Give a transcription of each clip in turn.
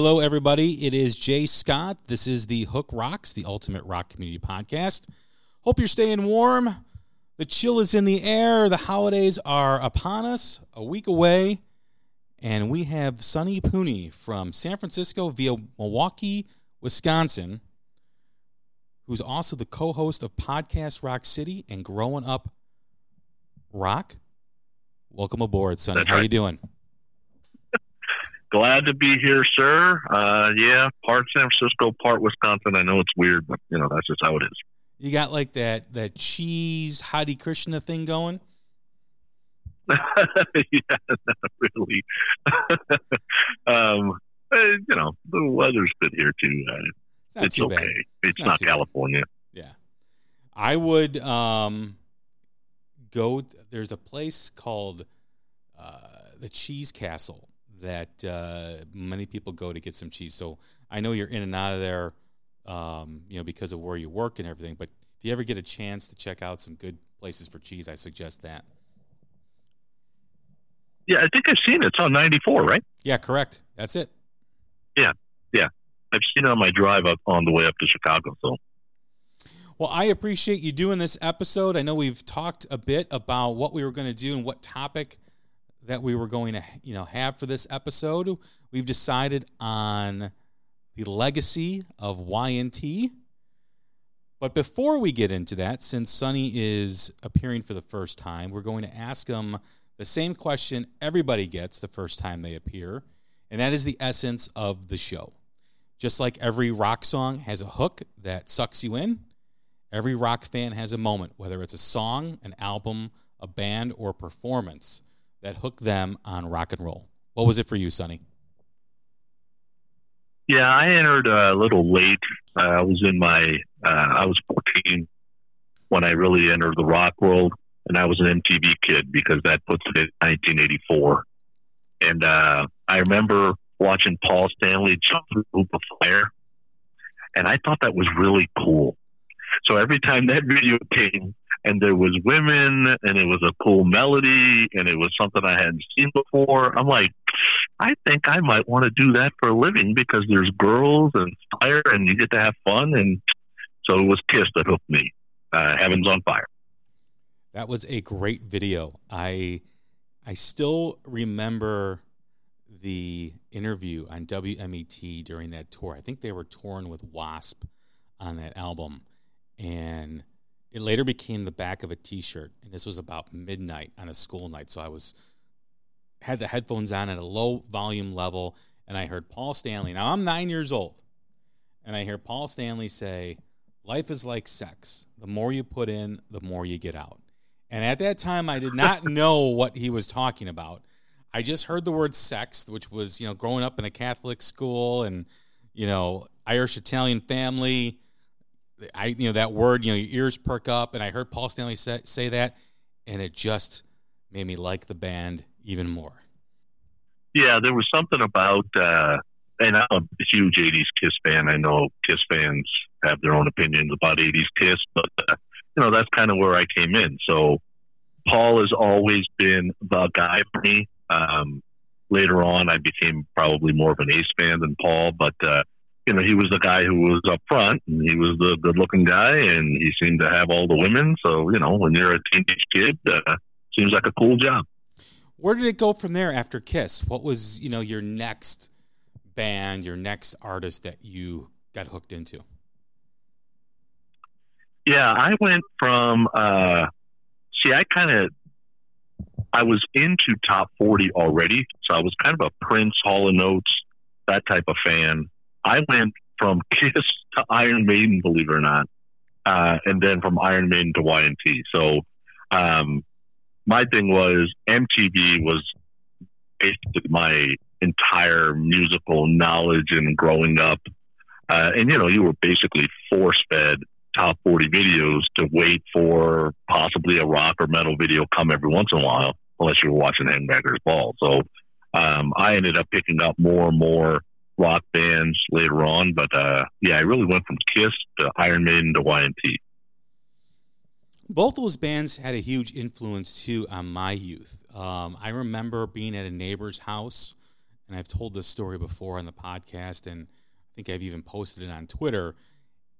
Hello, everybody. It is Jay Scott. This is the Hook Rocks, the Ultimate Rock Community Podcast. Hope you're staying warm. The chill is in the air. The holidays are upon us, a week away. And we have Sonny Pooney from San Francisco via Milwaukee, Wisconsin, who's also the co host of Podcast Rock City and Growing Up Rock. Welcome aboard, Sonny. That's How right. you doing? Glad to be here, sir. Uh, yeah, part San Francisco, part Wisconsin. I know it's weird, but you know that's just how it is. You got like that that cheese Hare Krishna thing going? yeah, not really. um, eh, you know, the weather's good here too. Uh, It's not it's okay. bad. It's, not not, too bad. California. Yeah. I would um go there's a place called uh the Cheese Castle that uh many people go to get some cheese. So I know you're in and out of there um you know because of where you work and everything, but if you ever get a chance to check out some good places for cheese, I suggest that. Yeah, I think I've seen it. It's on 94, right? Yeah, correct. That's it. Yeah, yeah. I've seen it on my drive up on the way up to Chicago. So Well, I appreciate you doing this episode. I know we've talked a bit about what we were going to do and what topic that we were going to, you know, have for this episode. We've decided on the legacy of Y&T. But before we get into that, since Sonny is appearing for the first time, we're going to ask him the same question everybody gets the first time they appear, and that is the essence of the show. Just like every rock song has a hook that sucks you in, every rock fan has a moment, whether it's a song, an album, a band, or a performance that hooked them on rock and roll. What was it for you, Sonny? yeah, I entered a little late. Uh, I was in my uh, I was 14 when I really entered the rock world, and I was an MTV kid because that puts it in 1984. And uh, I remember watching Paul Stanley jump through a hoop of fire, and I thought that was really cool. So every time that video came, and there was women, and it was a cool melody, and it was something I hadn't seen before, I'm like, I think I might want to do that for a living because there's girls and fire, and you get to have fun. And so it was Kiss that hooked me. Uh, Heaven's on Fire. That was a great video. I I still remember the interview on WMET during that tour. I think they were touring with Wasp on that album, and it later became the back of a T-shirt. And this was about midnight on a school night, so I was had the headphones on at a low volume level, and I heard Paul Stanley. Now I'm nine years old, and I hear Paul Stanley say, "Life is like sex. The more you put in, the more you get out." And at that time, I did not know what he was talking about. I just heard the word sex, which was, you know, growing up in a Catholic school and, you know, Irish Italian family. I you know that word, you know, your ears perk up, and I heard Paul Stanley say, say that, and it just made me like the band even more. Yeah, there was something about, uh, and I'm a huge '80s Kiss fan. I know Kiss fans have their own opinions about '80s Kiss, but uh, you know that's kind of where I came in. So Paul has always been the guy for me. Um, later on, I became probably more of an Ace fan than Paul, but uh, you know, he was the guy who was up front and he was the good looking guy and he seemed to have all the women. So, you know, when you're a teenage kid, uh, seems like a cool job. Where did it go from there after Kiss? What was, you know, your next band, your next artist that you got hooked into? Yeah, I went from, uh, see, I kind of, I was into top 40 already. So I was kind of a Prince, Hall and Oates, that type of fan. I went from Kiss to Iron Maiden, believe it or not, uh, and then from Iron Maiden to Y&T. So um, my thing was MTV was basically my entire musical knowledge and growing up. Uh, and you know, you were basically force fed top 40 videos to wait for possibly a rock or metal video come every once in a while, unless you were watching Headbangers Ball. So um, I ended up picking up more and more rock bands later on. But uh, yeah, I really went from Kiss to Iron Maiden to Y&T. Both those bands had a huge influence too on my youth. Um, I remember being at a neighbor's house, and I've told this story before on the podcast, and I think I've even posted it on Twitter.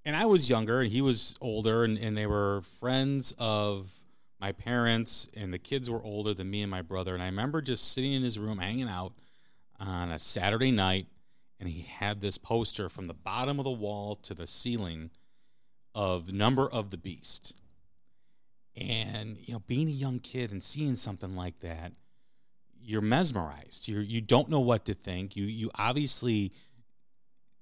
And I was younger, and he was older, and, and they were friends of my parents, and the kids were older than me and my brother. And I remember just sitting in his room hanging out on a Saturday night and he had this poster from the bottom of the wall to the ceiling of number of the beast. And you know being a young kid and seeing something like that you're mesmerized. You're you don't know what to think. You you obviously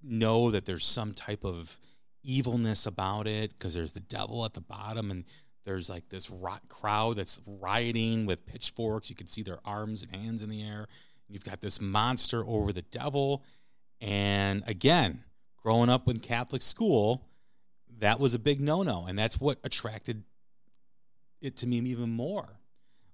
know that there's some type of evilness about it because there's the devil at the bottom and there's like this rot crowd that's rioting with pitchforks. You can see their arms and hands in the air. You've got this monster over the devil and again, growing up in Catholic school, that was a big no-no, and that's what attracted it to me even more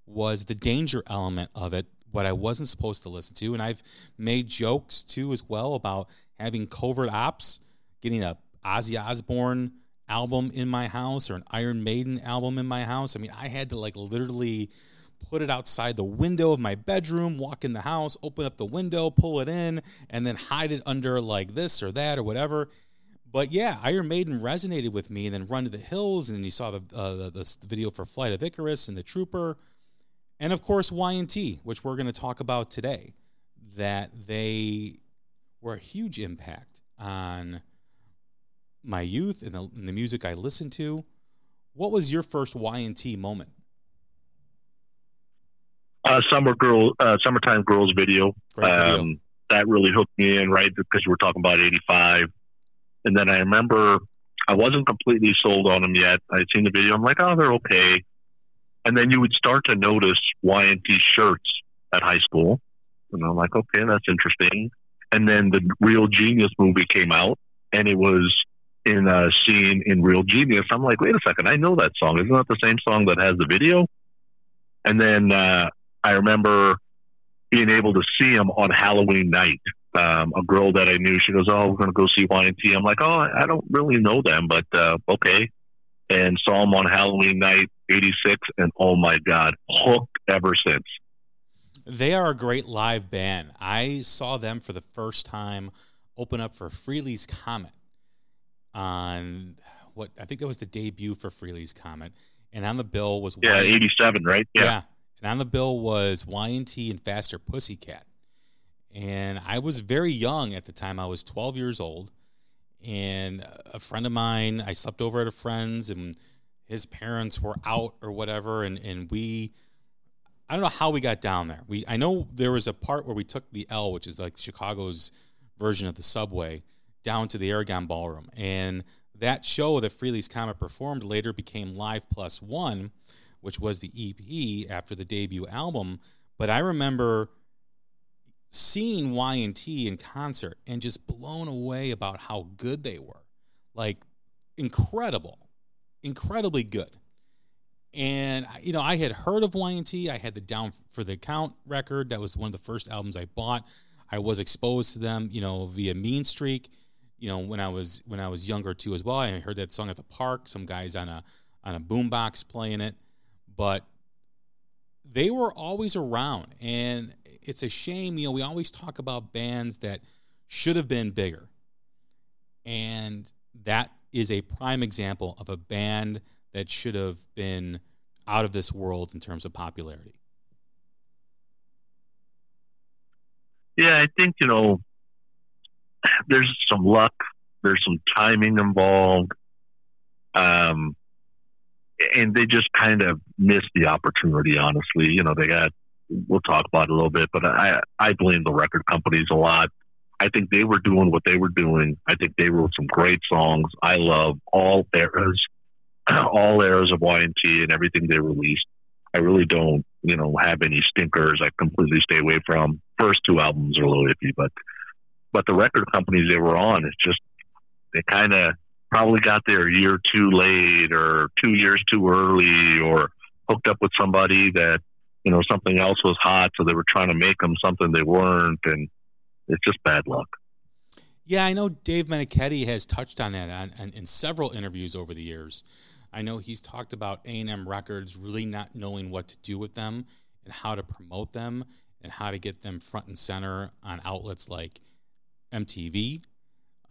was the danger element of it, what I wasn't supposed to listen to. And I've made jokes too as well about having covert ops, getting a Ozzy Osbourne album in my house or an Iron Maiden album in my house. I mean, I had to like literally put it outside the window of my bedroom, walk in the house, open up the window, pull it in, and then hide it under like this or that or whatever. But yeah, Iron Maiden resonated with me, and then Run to the Hills, and you saw the, uh, the, the video for Flight of Icarus and the Trooper, and of course Y&T, which we're going to talk about today. That they were a huge impact on my youth and the, and the music I listened to. What was your first Y&T moment? Uh, summer girl, uh, summertime girls video. Um, that really hooked me in, right? Because we were talking about '85, and then I remember I wasn't completely sold on them yet. I'd seen the video. I'm like, oh, they're okay. And then you would start to notice Y&T shirts at high school, and I'm like, okay, that's interesting. And then the Real Genius movie came out, and it was in a scene in Real Genius. I'm like, wait a second, I know that song. Isn't that the same song that has the video? And then uh, I remember being able to see him on Halloween night. Um, a girl that I knew, she goes, "Oh, we're going to go see Y&T." I'm like, "Oh, I don't really know them, but uh, okay." And saw him on Halloween night '86, and oh my god, hooked ever since. They are a great live band. I saw them for the first time open up for Frehley's Comet on what I think that was the debut for Frehley's Comet, and on the bill was yeah, '87, right? Yeah. yeah, and on the bill was Y&T and Faster Pussycat. And I was very young at the time. I was 12 years old. And a friend of mine, I slept over at a friend's, and his parents were out or whatever. And, and we, I don't know how we got down there. We, I know there was a part where we took the L, which is like Chicago's version of the subway, down to the Aragon Ballroom. And that show that Frehley's Comet performed later became Live Plus One which was the EP after the debut album. But I remember seeing Y&T in concert and just blown away about how good they were. Like incredible, incredibly good. And you know, I had heard of Y&T. I had the Down for the Count record. That was one of the first albums I bought. I was exposed to them, you know, via Mean Streak. You know, when I was when I was younger too as well. I heard that song at the park. Some guys on a on a boombox playing it, but they were always around. And it's a shame, you know, we always talk about bands that should have been bigger. And that is a prime example of a band that should have been out of this world in terms of popularity. Yeah, I think, you know, there's some luck, there's some timing involved. Um, and they just kind of missed the opportunity, honestly. You know, they got, we'll talk about it a little bit, but I, I blame the record companies a lot. I think they were doing what they were doing. I think they wrote some great songs. I love all eras, all eras of Y&T and everything they released. I really don't, you know, have any stinkers. I completely stay away from. First two albums are a little iffy, but but the record companies they were on, it's just they kind of probably got there a year too late or two years too early or hooked up with somebody that you know something else was hot, so they were trying to make them something they weren't, and it's just bad luck. Yeah, I know Dave Meniketti has touched on that on, on, in several interviews over the years. I know he's talked about A&M Records really not knowing what to do with them and how to promote them and how to get them front and center on outlets like MTV.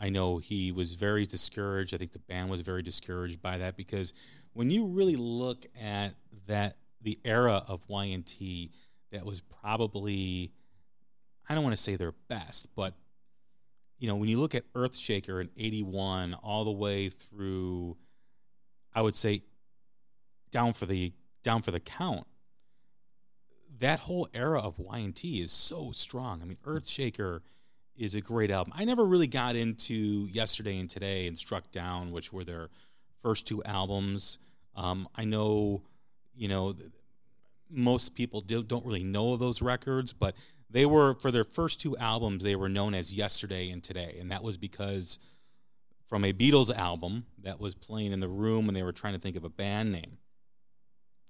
I know he was very discouraged. I think the band was very discouraged by that because when you really look at that the era of Y&T that was probably I don't want to say their best, but you know, when you look at Earthshaker in 81 all the way through I would say down for the down for the count that whole era of Y&T is so strong. I mean, Earthshaker is a great album. I never really got into Yesterday and Today and Struck Down, which were their first two albums. Um, I know, you know, most people do, don't really know those records, but they were for their first two albums. They were known as Yesterday and Today, and that was because from a Beatles album that was playing in the room when they were trying to think of a band name.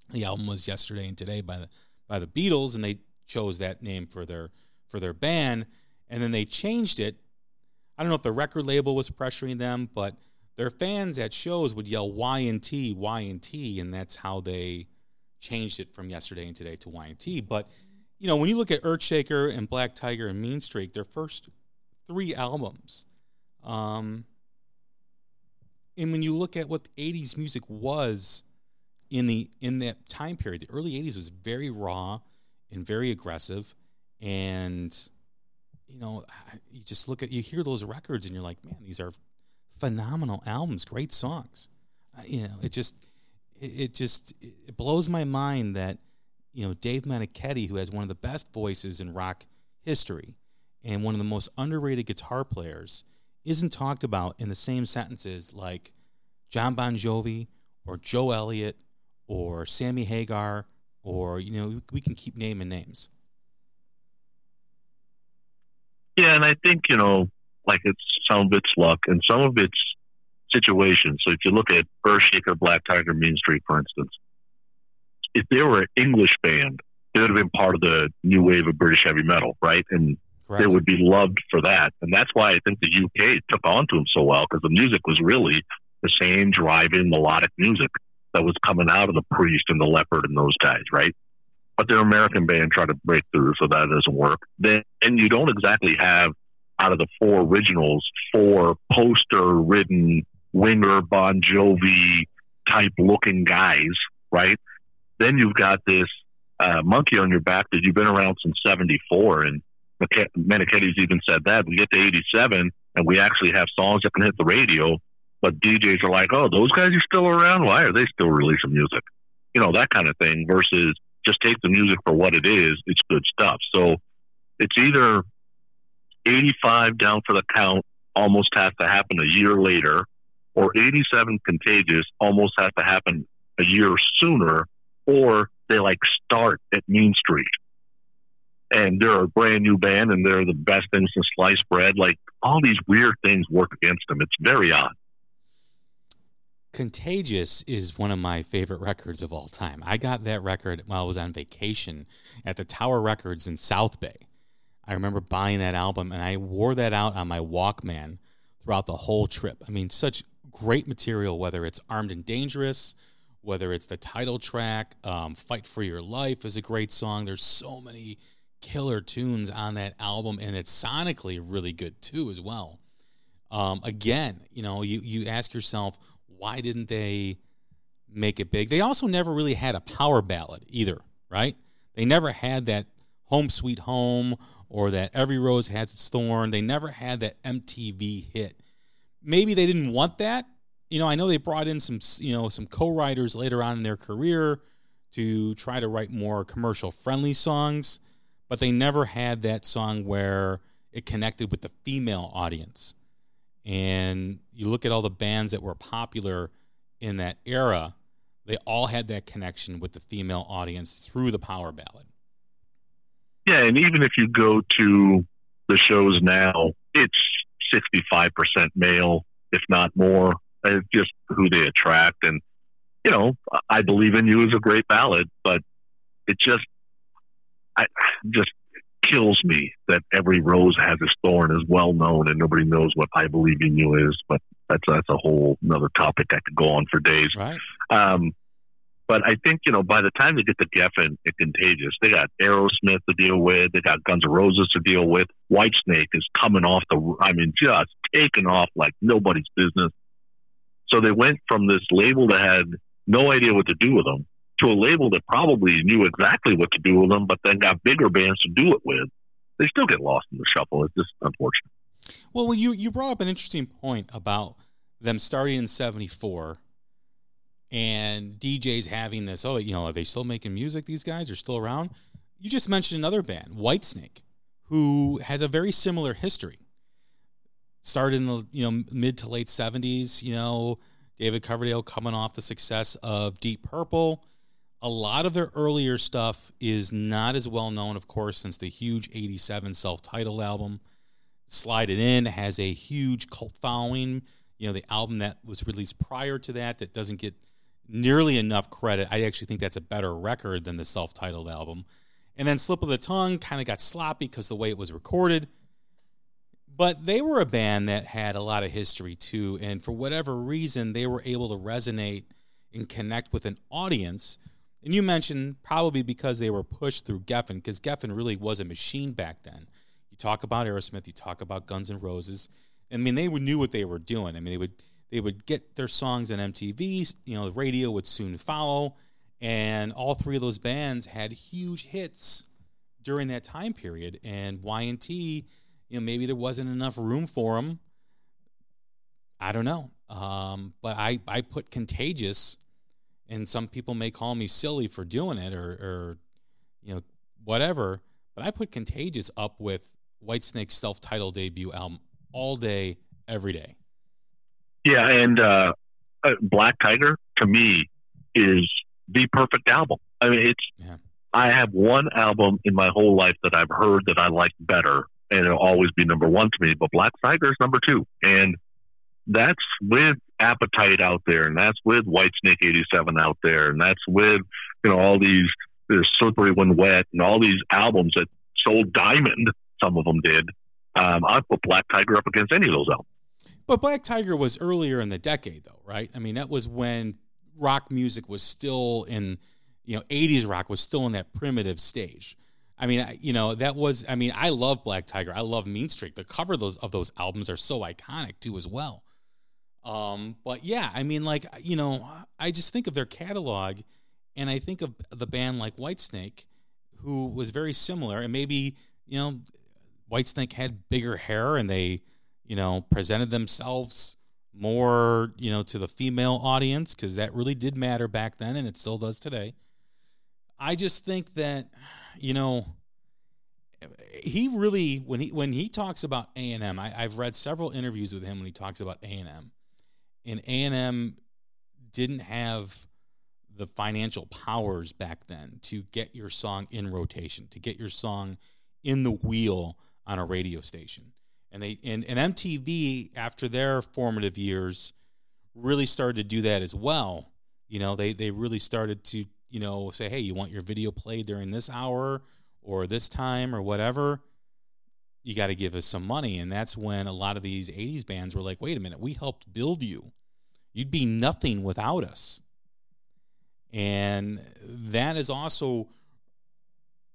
The album was Yesterday and Today by the by the Beatles, and they chose that name for their for their band, and then they changed it. I don't know if the record label was pressuring them, but their fans at shows would yell Y and T, Y and T, and that's how they changed it from yesterday and today to Y and T. But you know, when you look at Earthshaker and Black Tiger and Mean Streak, their first three albums, um, and when you look at what '80s music was in the in that time period, the early '80s was very raw and very aggressive, and you know, you just look at you hear those records and you're like, man, these are phenomenal albums, great songs. Uh, you know, it just it, it just it blows my mind that you know Dave Meniketti, who has one of the best voices in rock history and one of the most underrated guitar players, isn't talked about in the same sentences like Jon Bon Jovi or Joe Elliott or Sammy Hagar or you know we can keep naming names. Yeah, and I think you know, like it's some of it's luck and some of it's situation. So if you look at Earthshaker, Black Tiger, Mean Streak, for instance, if they were an English band, they would have been part of the new wave of British heavy metal, right? And Correct. they would be loved for that. And that's why I think the UK took on to them so well because the music was really the same driving melodic music that was coming out of the Priest and the Leppard and those guys, right? But their American band tried to break through, so that doesn't work. Then and you don't exactly have out of the four originals four poster ridden winger Bon Jovi type looking guys, right? Then you've got this uh, monkey on your back that you've been around since '74, and Meniketti's even said that we get to '87 and we actually have songs that can hit the radio, but DJs are like, "Oh, those guys are still around. Why are they still releasing music?" You know that kind of thing. Versus just take the music for what it is. It's good stuff. So it's either 85 down for the count almost has to happen a year later, or 87 contagious almost has to happen a year sooner, or they like start at Mean Streak. And they're a brand new band and they're the best things since sliced bread. Like all these weird things work against them. It's very odd. Contagious is one of my favorite records of all time. I got that record while I was on vacation at the Tower Records in South Bay. I remember buying that album and I wore that out on my Walkman throughout the whole trip. I mean, such great material, whether it's Armed and Dangerous, whether it's the title track, um, Fight for Your Life is a great song. There's so many killer tunes on that album, and it's sonically really good too, as well. Um, again, you know, you, you ask yourself, why didn't they make it big? They also never really had a power ballad either, right? They never had that Home Sweet Home or that Every Rose Has Its Thorn. They never had that MTV hit. Maybe they didn't want that. You know, I know they brought in some, you know, some co-writers later on in their career to try to write more commercial friendly songs, but they never had that song where it connected with the female audience. And you look at all the bands that were popular in that era, they all had that connection with the female audience through the power ballad. Yeah, and even if you go to the shows now, it's 65% male, if not more. It's just who they attract. And, you know, I Believe in You is a great ballad, but it just, I just kills me that every rose has its thorn is well known and nobody knows what I believe in you is. But that's that's a whole another topic I could go on for days. Right. Um, but I think you know by the time they get to Geffen and Contagious, they got Aerosmith to deal with, they got Guns N' Roses to deal with. Whitesnake is coming off the, I mean, just taking off like nobody's business. So they went from this label that had no idea what to do with them to a label that probably knew exactly what to do with them, but then got bigger bands to do it with, they still get lost in the shuffle. It's just unfortunate. Well, you you brought up an interesting point about them starting in '74 and DJs having this. Oh, you know, are they still making music? These guys are still around. You just mentioned another band, Whitesnake, who has a very similar history. Started in the you know mid to late '70s. You know, David Coverdale coming off the success of Deep Purple a lot of their earlier stuff is not as well known, of course, since the huge 87 self titled album. Slide It In has a huge cult following. You know, the album that was released prior to that that doesn't get nearly enough credit. I actually think that's a better record than the self titled album. And then Slip of the Tongue kind of got sloppy because the way it was recorded. But they were a band that had a lot of history too. And for whatever reason, they were able to resonate and connect with an audience and you mentioned probably because they were pushed through Geffen, because Geffen really was a machine back then. You talk about Aerosmith, you talk about Guns N' Roses. I mean, they knew what they were doing. I mean, they would they would get their songs on MTV. You know, the radio would soon follow, and all three of those bands had huge hits during that time period. And Y&T, you know, maybe there wasn't enough room for them. I don't know, um, but I I put Contagious and some people may call me silly for doing it or, or you know whatever but i put contagious up with whitesnake's self-titled debut album all day every day. Yeah and uh, uh, black tiger to me is the perfect album. I mean it's yeah. i have one album in my whole life that i've heard that i like better and it'll always be number one to me but black tiger is number two. And that's with appetite out there, and that's with Whitesnake '87 out there, and that's with you know all these slippery when wet and all these albums that sold diamond. Some of them did. Um, I'd put Black Tiger up against any of those albums. But Black Tiger was earlier in the decade, though, right? I mean, that was when rock music was still in, you know, 80s rock was still in that primitive stage. I mean, you know, that was, I mean, I love Black Tiger. I love Mean Streak. The cover of those, of those albums are so iconic, too, as well. Um, but yeah, I mean, like you know, I just think of their catalog, and I think of the band like Whitesnake, who was very similar, and maybe you know, Whitesnake had bigger hair, and they you know presented themselves more you know to the female audience because that really did matter back then, and it still does today. I just think that you know he really when he when he talks about A and M, I've read several interviews with him when he talks about A and M and A&M didn't have the financial powers back then to get your song in rotation, to get your song in the wheel on a radio station. And they and, and MTV after their formative years really started to do that as well. You know, they they really started to you know say, hey, you want your video played during this hour or this time or whatever. You got to give us some money, and that's when a lot of these '80s bands were like, "Wait a minute, we helped build you. You'd be nothing without us." And that is also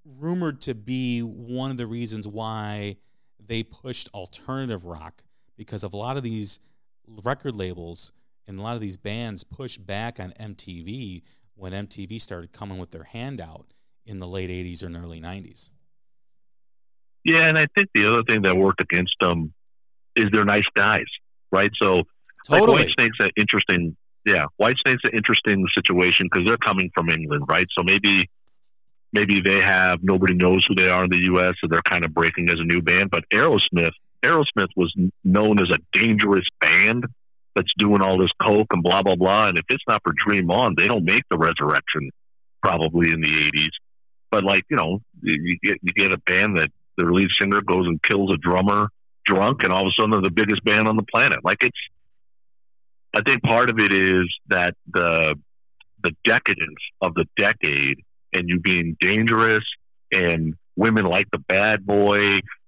rumored to be one of the reasons why they pushed alternative rock because of a lot of these record labels and a lot of these bands pushed back on MTV when MTV started coming with their handout in the late 80s and early 90s. Yeah, and I think the other thing that worked against them is they're nice guys, right? So, totally. like Whitesnake's an interesting, yeah, Whitesnake's an interesting situation because they're coming from England, right? So maybe maybe they have nobody knows who they are in the U.S. so they're kind of breaking as a new band. But Aerosmith, Aerosmith was known as a dangerous band that's doing all this coke and blah blah blah. And if it's not for Dream On, they don't make the Resurrection probably in the '80s. But like you know, you get you get a band that the lead singer goes and kills a drummer drunk, and all of a sudden they're the biggest band on the planet. Like it's, I think part of it is that the the decadence of the decade and you being dangerous and women like the bad boy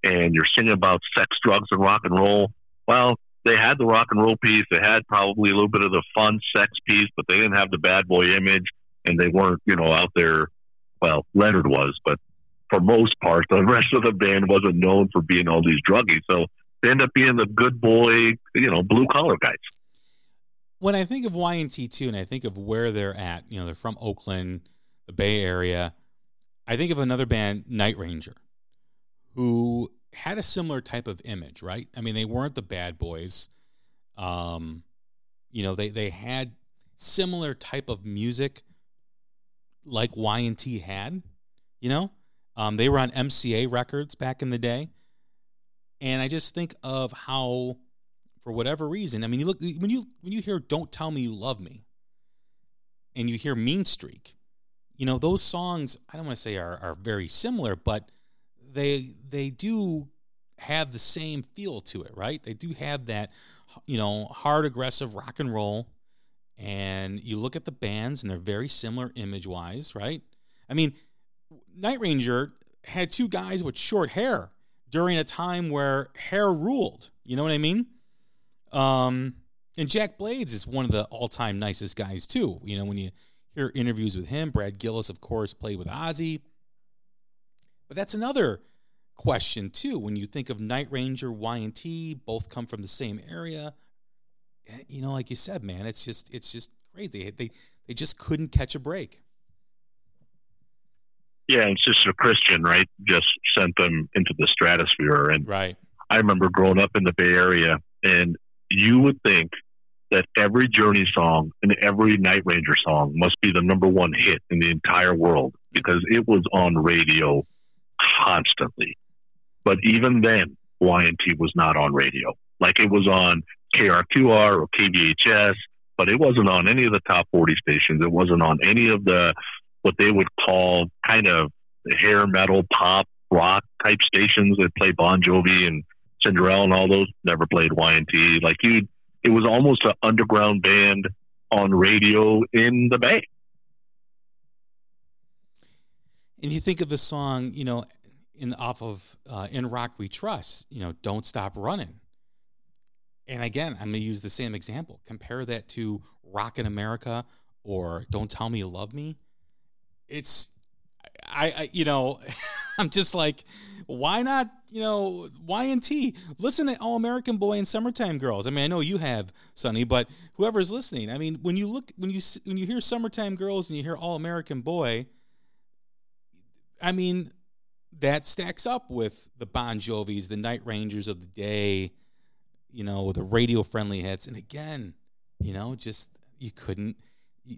and you're singing about sex, drugs, and rock and roll. Well, they had the rock and roll piece. They had probably a little bit of the fun sex piece, but they didn't have the bad boy image and they weren't, you know, out there. Well, Leonard was, but for most part, the rest of the band wasn't known for being all these druggies. So they end up being the good boy, you know, blue collar guys. When I think of Y&T too, and I think of where they're at, you know, they're from Oakland, the Bay Area. I think of another band, Night Ranger, who had a similar type of image, right? I mean, they weren't the bad boys. Um, you know, they they had similar type of music like Y&T had, you know? Um, they were on MCA records back in the day. And I just think of how for whatever reason, I mean, you look when you when you hear "Don't Tell Me You Love Me," and you hear "Mean Streak," you know those songs i don't want to say are, are very similar but they they do have the same feel to it right they do have that you know hard aggressive rock and roll and you look at the bands and they're very similar image wise right i mean night ranger had two guys with short hair during a time where hair ruled you know what i mean um and jack blades is one of the all-time nicest guys too you know when you hear interviews with him. Brad Gillis, of course, played with Ozzy. But that's another question too. When you think of Night Ranger, Y&T, both come from the same area. Eh, you know, like you said, man, it's just it's just great. They they they just couldn't catch a break. Yeah, and Sister Christian, right, just sent them into the stratosphere. And right. I remember growing up in the Bay Area, and you would think that every Journey song and every Night Ranger song must be the number one hit in the entire world because it was on radio constantly. But even then, Y&T was not on radio. Like it was on KRQR or KVHS, but it wasn't on any of the top 40 stations. It wasn't on any of the, what they would call kind of hair metal, pop, rock type stations that play Bon Jovi and Cinderella and all those. Never played Y&T. Like you it was almost an underground band on radio in the Bay. And you think of the song, you know, in off of uh, "In Rock We Trust," you know, "Don't Stop Running." And again, I'm gonna use the same example. Compare that to "Rock in America" or "Don't Tell Me You Love Me." It's, I, I you know, I'm just like, why not, you know, Y&T? Listen to All American Boy and Summertime Girls. I mean, I know you have, Sonny, but whoever's listening, I mean, when you look, when you when you hear Summertime Girls and you hear All American Boy, I mean, that stacks up with the Bon Jovis, the Night Rangers of the day, you know, the radio friendly hits. And again, you know, just you couldn't, you,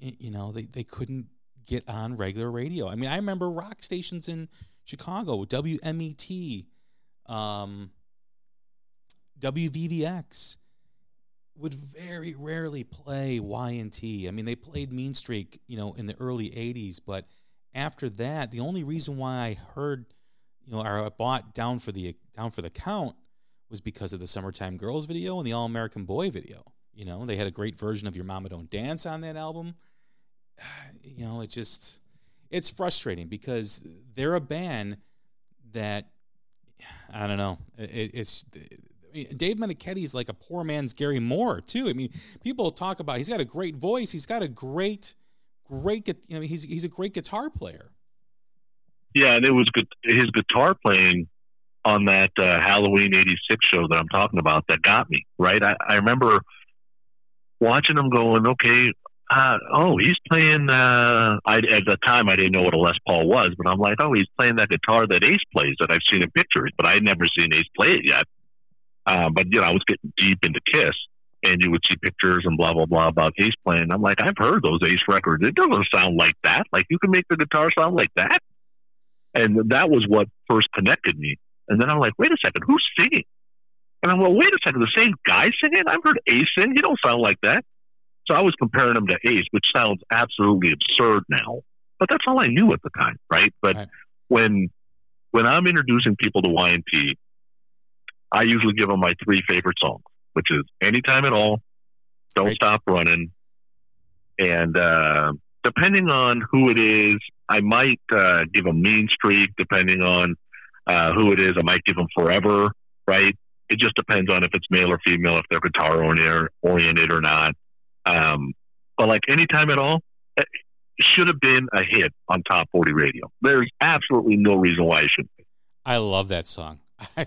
you know, they, they couldn't get on regular radio. I mean, I remember rock stations in Chicago, WMET, um, would very rarely play Y&T. I mean, they played Mean Streak, you know, in the early 80s, but after that, the only reason why I heard, you know, or I bought Down for the Down for the Count was because of the Summertime Girls video and the All American Boy video. You know, they had a great version of Your Mama Don't Dance on that album. You know, it just it's frustrating because they're a band that I don't know. It, it's Dave Meniketti is like a poor man's Gary Moore too. I mean, people talk about he's got a great voice. He's got a great, great. You know, he's he's a great guitar player. Yeah, and it was good. His guitar playing on that uh, Halloween '86 show that I'm talking about that got me right. I, I remember watching him going, okay, uh, oh, he's playing. Uh, I, at the time, I didn't know what a Les Paul was, but I'm like, oh, he's playing that guitar that Ace plays that I've seen in pictures, but I'd never seen Ace play it yet. Uh, but you know, I was getting deep into Kiss, and you would see pictures and blah blah blah about Ace playing. I'm like, I've heard those Ace records. It doesn't sound like that. Like you can make the guitar sound like that, and that was what first connected me. And then I'm like, wait a second, who's singing? And I'm like, wait a second, the same guy singing? I've heard Ace sing. He don't sound like that. So I was comparing him to Ace, which sounds absolutely absurd now, but that's all I knew at the time, right? But right. when when I'm introducing people to Y&T, I usually give them my three favorite songs, which is "Anytime at All," "Don't right. Stop Running," and uh, depending on who it is, I might uh, give them "Mean Streak." Depending on uh, who it is, I might give them "Forever." Right? It just depends on if it's male or female, if they're guitar oriented or not. Um, but like anytime at all, it should have been a hit on top 40 radio. There's absolutely no reason why it shouldn't be. I love that song. I,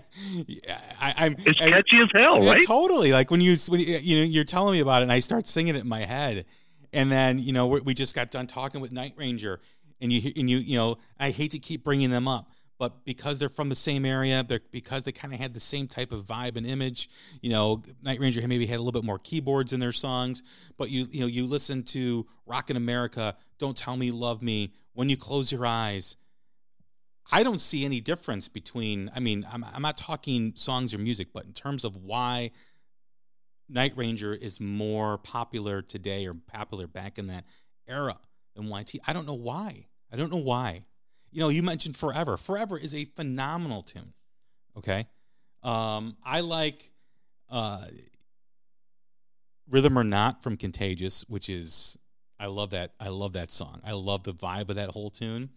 am it's catchy as hell, yeah, right? Totally. Like when you when you, you know you're telling me about it, and I start singing it in my head, and then you know we just got done talking with Night Ranger, and you and you you know I hate to keep bringing them up, but because they're from the same area, because they kind of had the same type of vibe and image. You know, Night Ranger maybe had a little bit more keyboards in their songs, but you you know you listen to Rockin' America, Don't Tell Me Love Me, When You Close Your Eyes. I don't see any difference between. I mean, I'm I'm not talking songs or music, but in terms of why Night Ranger is more popular today or popular back in that era than YT. I don't know why. I don't know why you know, you mentioned Forever. Forever is a phenomenal tune. Okay. Um, I like uh, Rhythm or Not from Contagious, which is I love that. I love that song. I love the vibe of that whole tune.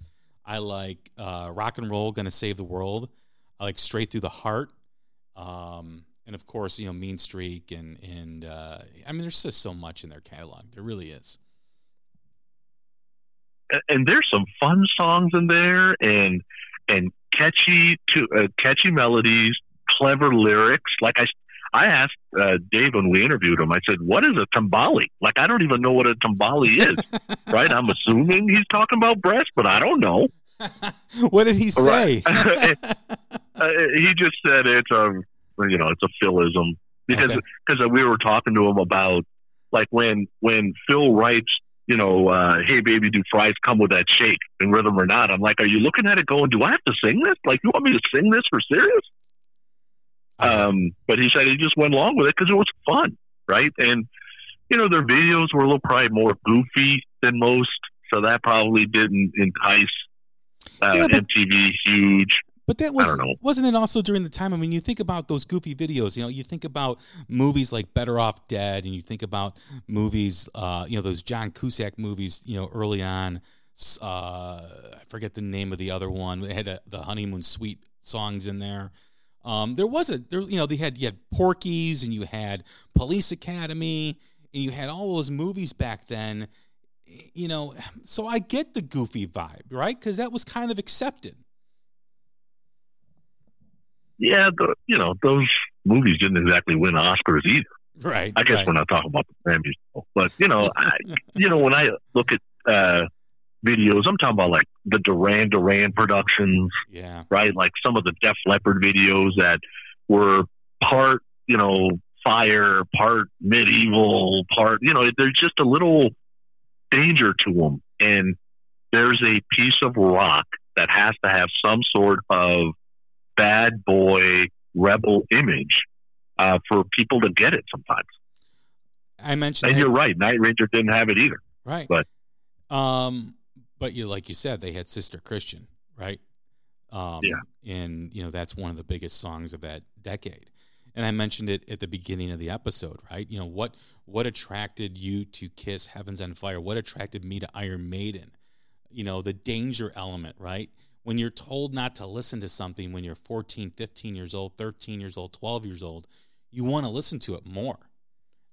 I like uh, Rock and Roll, Gonna Save the World. I like Straight Through the Heart. Um, and of course, you know, Mean Streak and and uh, I mean, there's just so much in their catalog. There really is and there's some fun songs in there and and catchy to uh, catchy melodies, clever lyrics. Like I I asked uh, Dave when we interviewed him. I said, "What is a tambali?" Like I don't even know what a tambali is. right? I'm assuming he's talking about breast, but I don't know. what did he say? Right. uh, he just said it's a you know it's a philism because because okay. we were talking to him about like when when Phil writes you know, uh, hey baby, do fries come with that shake in rhythm or not? I'm like, are you looking at it going, do I have to sing this? Like, you want me to sing this for serious? Um, but he said he just went along with it because it was fun, right? And you know, their videos were a little probably more goofy than most, so that probably didn't entice uh, yeah, MTV huge. But that was wasn't it also during the time? I mean, you think about those goofy videos. You know, you think about movies like Better Off Dead, and you think about movies, uh, you know, those John Cusack movies. You know, early on, uh, I forget the name of the other one. They had a, the honeymoon suite songs in there. Um, there was a there, you know, they had you had Porky's, and you had Police Academy, and you had all those movies back then. You know, so I get the goofy vibe, right? Because that was kind of accepted yeah, the, you know, those movies didn't exactly win Oscars either. Right. I guess right. we're not talking about the Grammys, but you know, I, you know, when I look at uh, videos, I'm talking about like the Duran Duran productions. Yeah. Right. Like some of the Def Leppard videos that were part, you know, fire, part medieval, part, you know, there's just a little danger to them. And there's a piece of rock that has to have some sort of bad boy rebel image uh, for people to get it sometimes. I mentioned, and that, you're right. Night Ranger didn't have it either. Right, but um, but you like you said, they had Sister Christian, right? Um, yeah, and you know that's one of the biggest songs of that decade. and I mentioned it at the beginning of the episode, right? You know what what attracted you to Kiss Heavens on Fire? What attracted me to Iron Maiden? You know, the danger element, right? When you're told not to listen to something when you're 14, 15 years old, 13 years old, 12 years old, you want to listen to it more.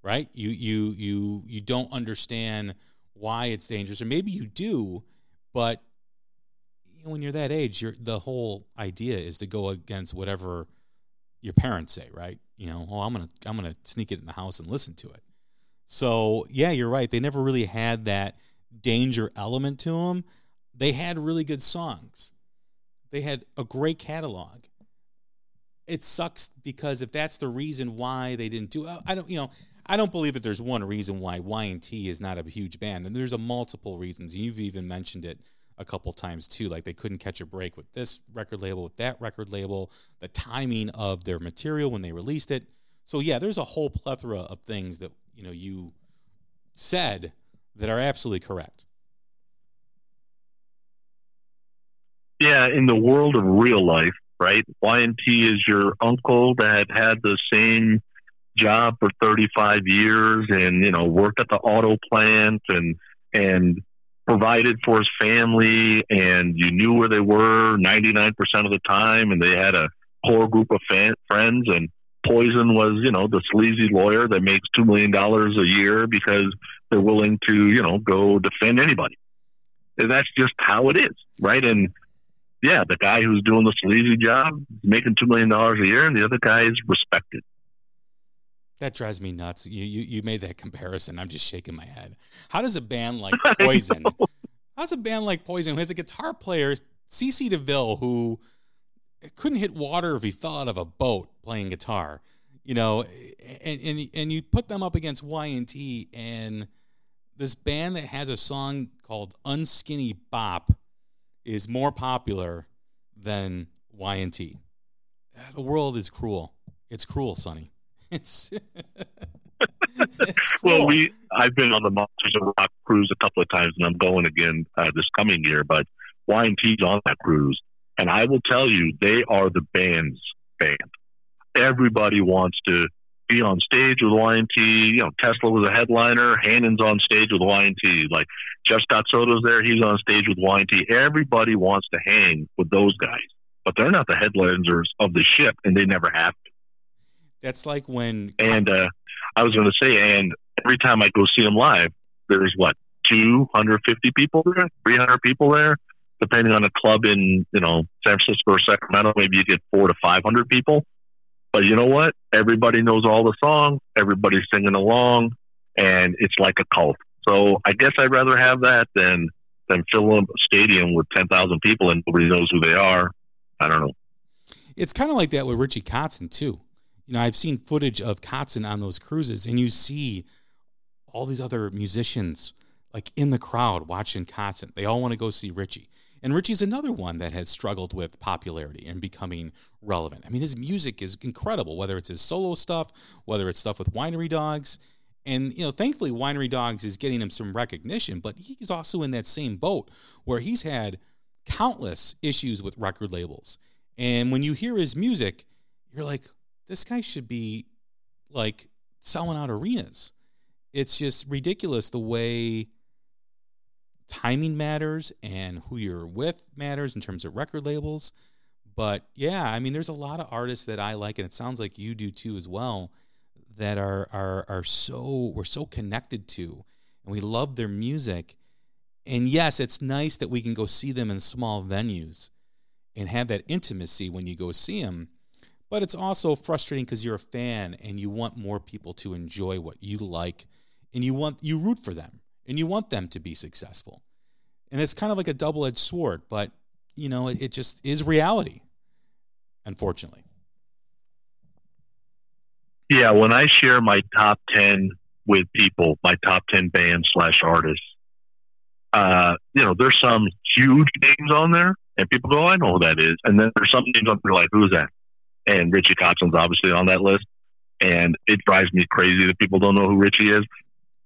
Right? You you you you don't understand why it's dangerous or maybe you do, but when you're that age, you're, the whole idea is to go against whatever your parents say, right? You know, oh, I'm gonna I'm gonna sneak it in the house and listen to it. So yeah, you're right. They never really had that danger element to them. They had really good songs. They had a great catalog. It sucks because if that's the reason why they didn't do, I don't, you know, I don't believe that there's one reason why Y and T is not a huge band, and there's a multiple reasons. You've even mentioned it a couple times too. Like they couldn't catch a break with this record label, with that record label, the timing of their material when they released it. So yeah, there's a whole plethora of things that you know you said that are absolutely correct. Yeah, in the world of real life, right? Y&T is your uncle that had the same job for 35 years and you know worked at the auto plant and and provided for his family and you knew where they were 99% of the time and they had a core group of fan, friends and poison was you know the sleazy lawyer that makes two million dollars a year because they're willing to you know go defend anybody and that's just how it is right and yeah the guy who's doing the sleazy job is making two million dollars a year and the other guy is respected that drives me nuts. You, you you made that comparison. I'm just shaking my head. How does a band like Poison? How's a band like Poison who has a guitar player, CC DeVille, who couldn't hit water if he fell out of a boat playing guitar, you know, and and and you put them up against Y and T and this band that has a song called Unskinny Bop is more popular than Y and T. The world is cruel. It's cruel, Sonny. It's, it's cool. well, we I've been on the Monsters of Rock cruise a couple of times, and I'm going again uh, this coming year. But Y and T's on that cruise, and I will tell you, they are the band's band. Everybody wants to be on stage with Y and T. You know, Tesla was a headliner. Hannon's on stage with Y and T. Like Jeff Scott Soto's there; he's on stage with Y and T. Everybody wants to hang with those guys, but they're not the headliners of the ship, and they never have been. That's like when. And uh, I was going to say, and every time I go see them live, there's what 250 people there, 300 people there, depending on the club in you know San Francisco or Sacramento. Maybe you get four to 500 people. But you know what? Everybody knows all the songs. Everybody's singing along, and it's like a cult. So I guess I'd rather have that than than fill a stadium with 10,000 people and nobody knows who they are. I don't know. It's kind of like that with Richie Kotzen too you know, I've seen footage of Kotzen on those cruises, and you see all these other musicians like in the crowd watching Kotzen. They all want to go see Richie. And Richie's another one that has struggled with popularity and becoming relevant. I mean, his music is incredible, whether it's his solo stuff, whether it's stuff with Winery Dogs. And, you know, thankfully, Winery Dogs is getting him some recognition, but he's also in that same boat where he's had countless issues with record labels. And when you hear his music, you're like, this guy should be like selling out arenas. It's just ridiculous the way timing matters and who you're with matters in terms of record labels. But yeah, I mean, there's a lot of artists that I like, and it sounds like you do too as well. That are are are so we're so connected to, and we love their music. And yes, it's nice that we can go see them in small venues and have that intimacy when you go see them. But it's also frustrating because you're a fan and you want more people to enjoy what you like and you want you root for them and you want them to be successful. And it's kind of like a double-edged sword, but you know, it, it just is reality, unfortunately. Yeah, when I share my top 10 with people, my top 10 bands slash artists, uh, you know, there's some huge names on there, and people go, I know who that is. And then there's some names on there like, who's that? and Richie Kotzen's obviously on that list. And it drives me crazy that people don't know who Richie is.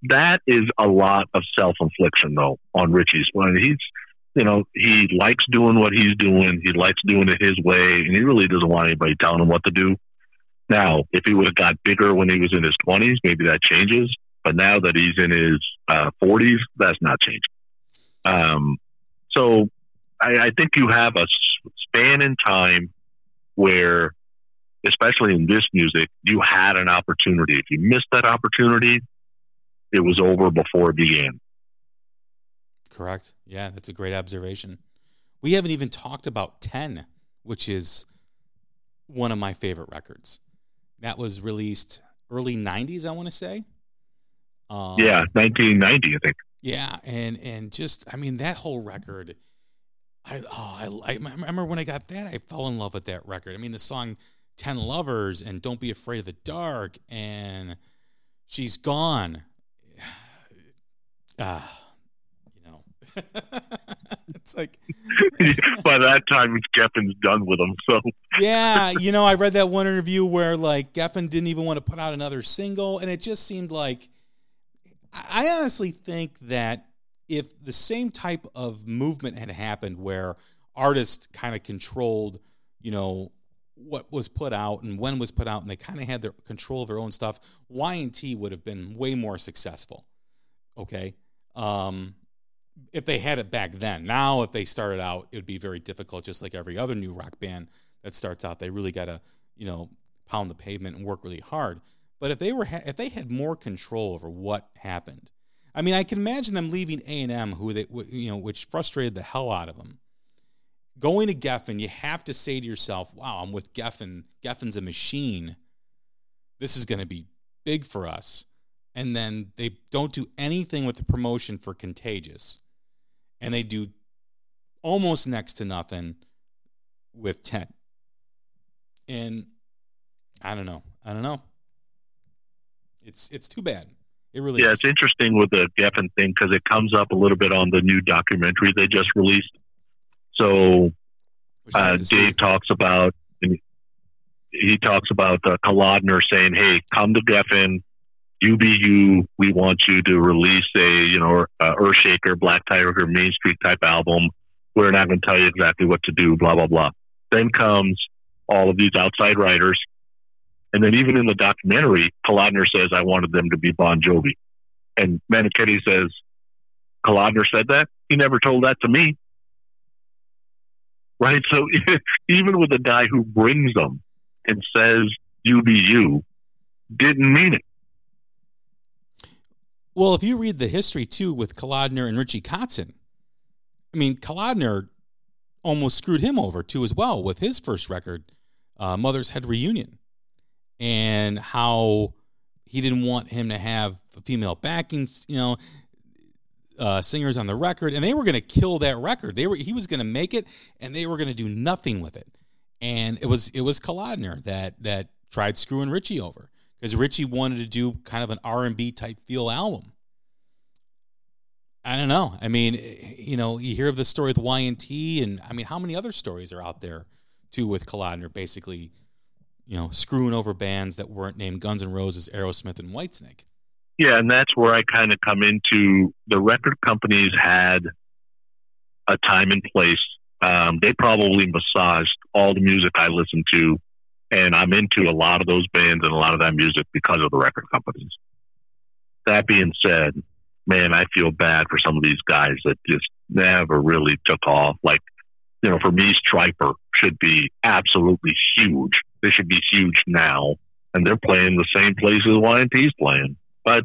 That is a lot of self infliction, though, on Richie's. When he's, you know, he likes doing what he's doing. He likes doing it his way, and he really doesn't want anybody telling him what to do. Now, if he would have got bigger when he was in his 20s, maybe that changes. But now that he's in his uh, 40s, that's not changing. Um, so I, I think you have a span in time where, especially in this music, you had an opportunity. If you missed that opportunity, it was over before it began. Correct. Yeah, that's a great observation. We haven't even talked about 10, which is one of my favorite records. That was released early 90s, I want to say. Um, yeah, 1990, I think. Yeah, and and just I mean that whole record I oh I, I remember when I got that I fell in love with that record. I mean the song 10 Lovers and Don't Be Afraid of the Dark and She's Gone. Ah, you know. it's like by that time Geffen's done with them. So yeah, you know, I read that one interview where like Geffen didn't even want to put out another single, and it just seemed like I honestly think that if the same type of movement had happened where artists kind of controlled, you know, what was put out and when was put out, and they kind of had their control of their own stuff, Y&T would have been way more successful. Okay. Um, if they had it back then. Now, if they started out, it would be very difficult, just like every other new rock band that starts out. They really got to, you know, pound the pavement and work really hard. But if they were ha- if they had more control over what happened, I mean, I can imagine them leaving A and M, who they you know, which frustrated the hell out of them. Going to Geffen, you have to say to yourself, "Wow, I'm with Geffen. Geffen's a machine. This is going to be big for us." And then they don't do anything with the promotion for Contagious, and they do almost next to nothing with Ten. And I don't know. I don't know. It's it's too bad. It really yeah, is. it's interesting with the Geffen thing because it comes up a little bit on the new documentary they just released. So uh, Dave see. talks about he talks about uh, Kalodner saying, "Hey, come to Geffen, UBU. We want you to release a you know uh, Earthshaker, Black Tiger, Mean Streak type album. We're not going to tell you exactly what to do. Blah blah blah." Then comes all of these outside writers and then even in the documentary, Kalodner says, I wanted them to be Bon Jovi. And Meniketti says, Kalodner said that? He never told that to me. Right? So even with a guy who brings them and says, you, didn't mean it. Well, if you read the history too with Kalodner and Richie Kotzen, I mean, Kalodner almost screwed him over too as well with his first record, uh, Mother's Head Reunion and how he didn't want him to have female backing, you know, uh, singers on the record, and they were going to kill that record. They were he was going to make it, and they were going to do nothing with it. And it was it was Kalodner that that tried screwing Richie over because Richie wanted to do kind of an R and B type feel album. I don't know. I mean, you know, you hear of the story with Y&T, and I mean, how many other stories are out there too with Kalodner basically you know, screwing over bands that weren't named Guns N' Roses, Aerosmith, and Whitesnake. Yeah, and that's where I kind of come into the record companies had a time and place. Um, they probably massaged all the music I listened to, and I'm into a lot of those bands and a lot of that music because of the record companies. That being said, man, I feel bad for some of these guys that just never really took off. Like, you know, for me, Stryper should be absolutely huge they should be huge now, and they're playing the same places Y&T's playing. But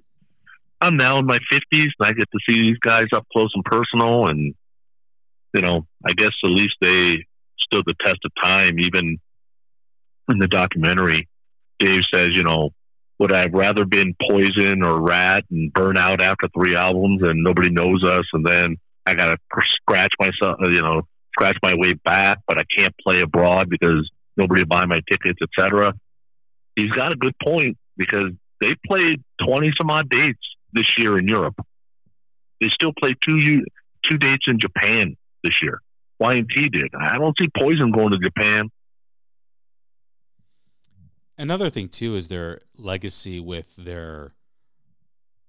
I'm now in my 50s, and I get to see these guys up close and personal, and you know, I guess at least they stood the test of time. Even in the documentary, Dave says, you know, would I have rather been Poison or Ratt and burn out after three albums and nobody knows us, and then I got to scratch myself, you know, scratch my way back, but I can't play abroad because nobody buy my tickets, etc. He's got a good point because they played twenty some odd dates this year in Europe. They still played two two dates in Japan this year. Y&T did. I don't see Poison going to Japan. Another thing too is their legacy with their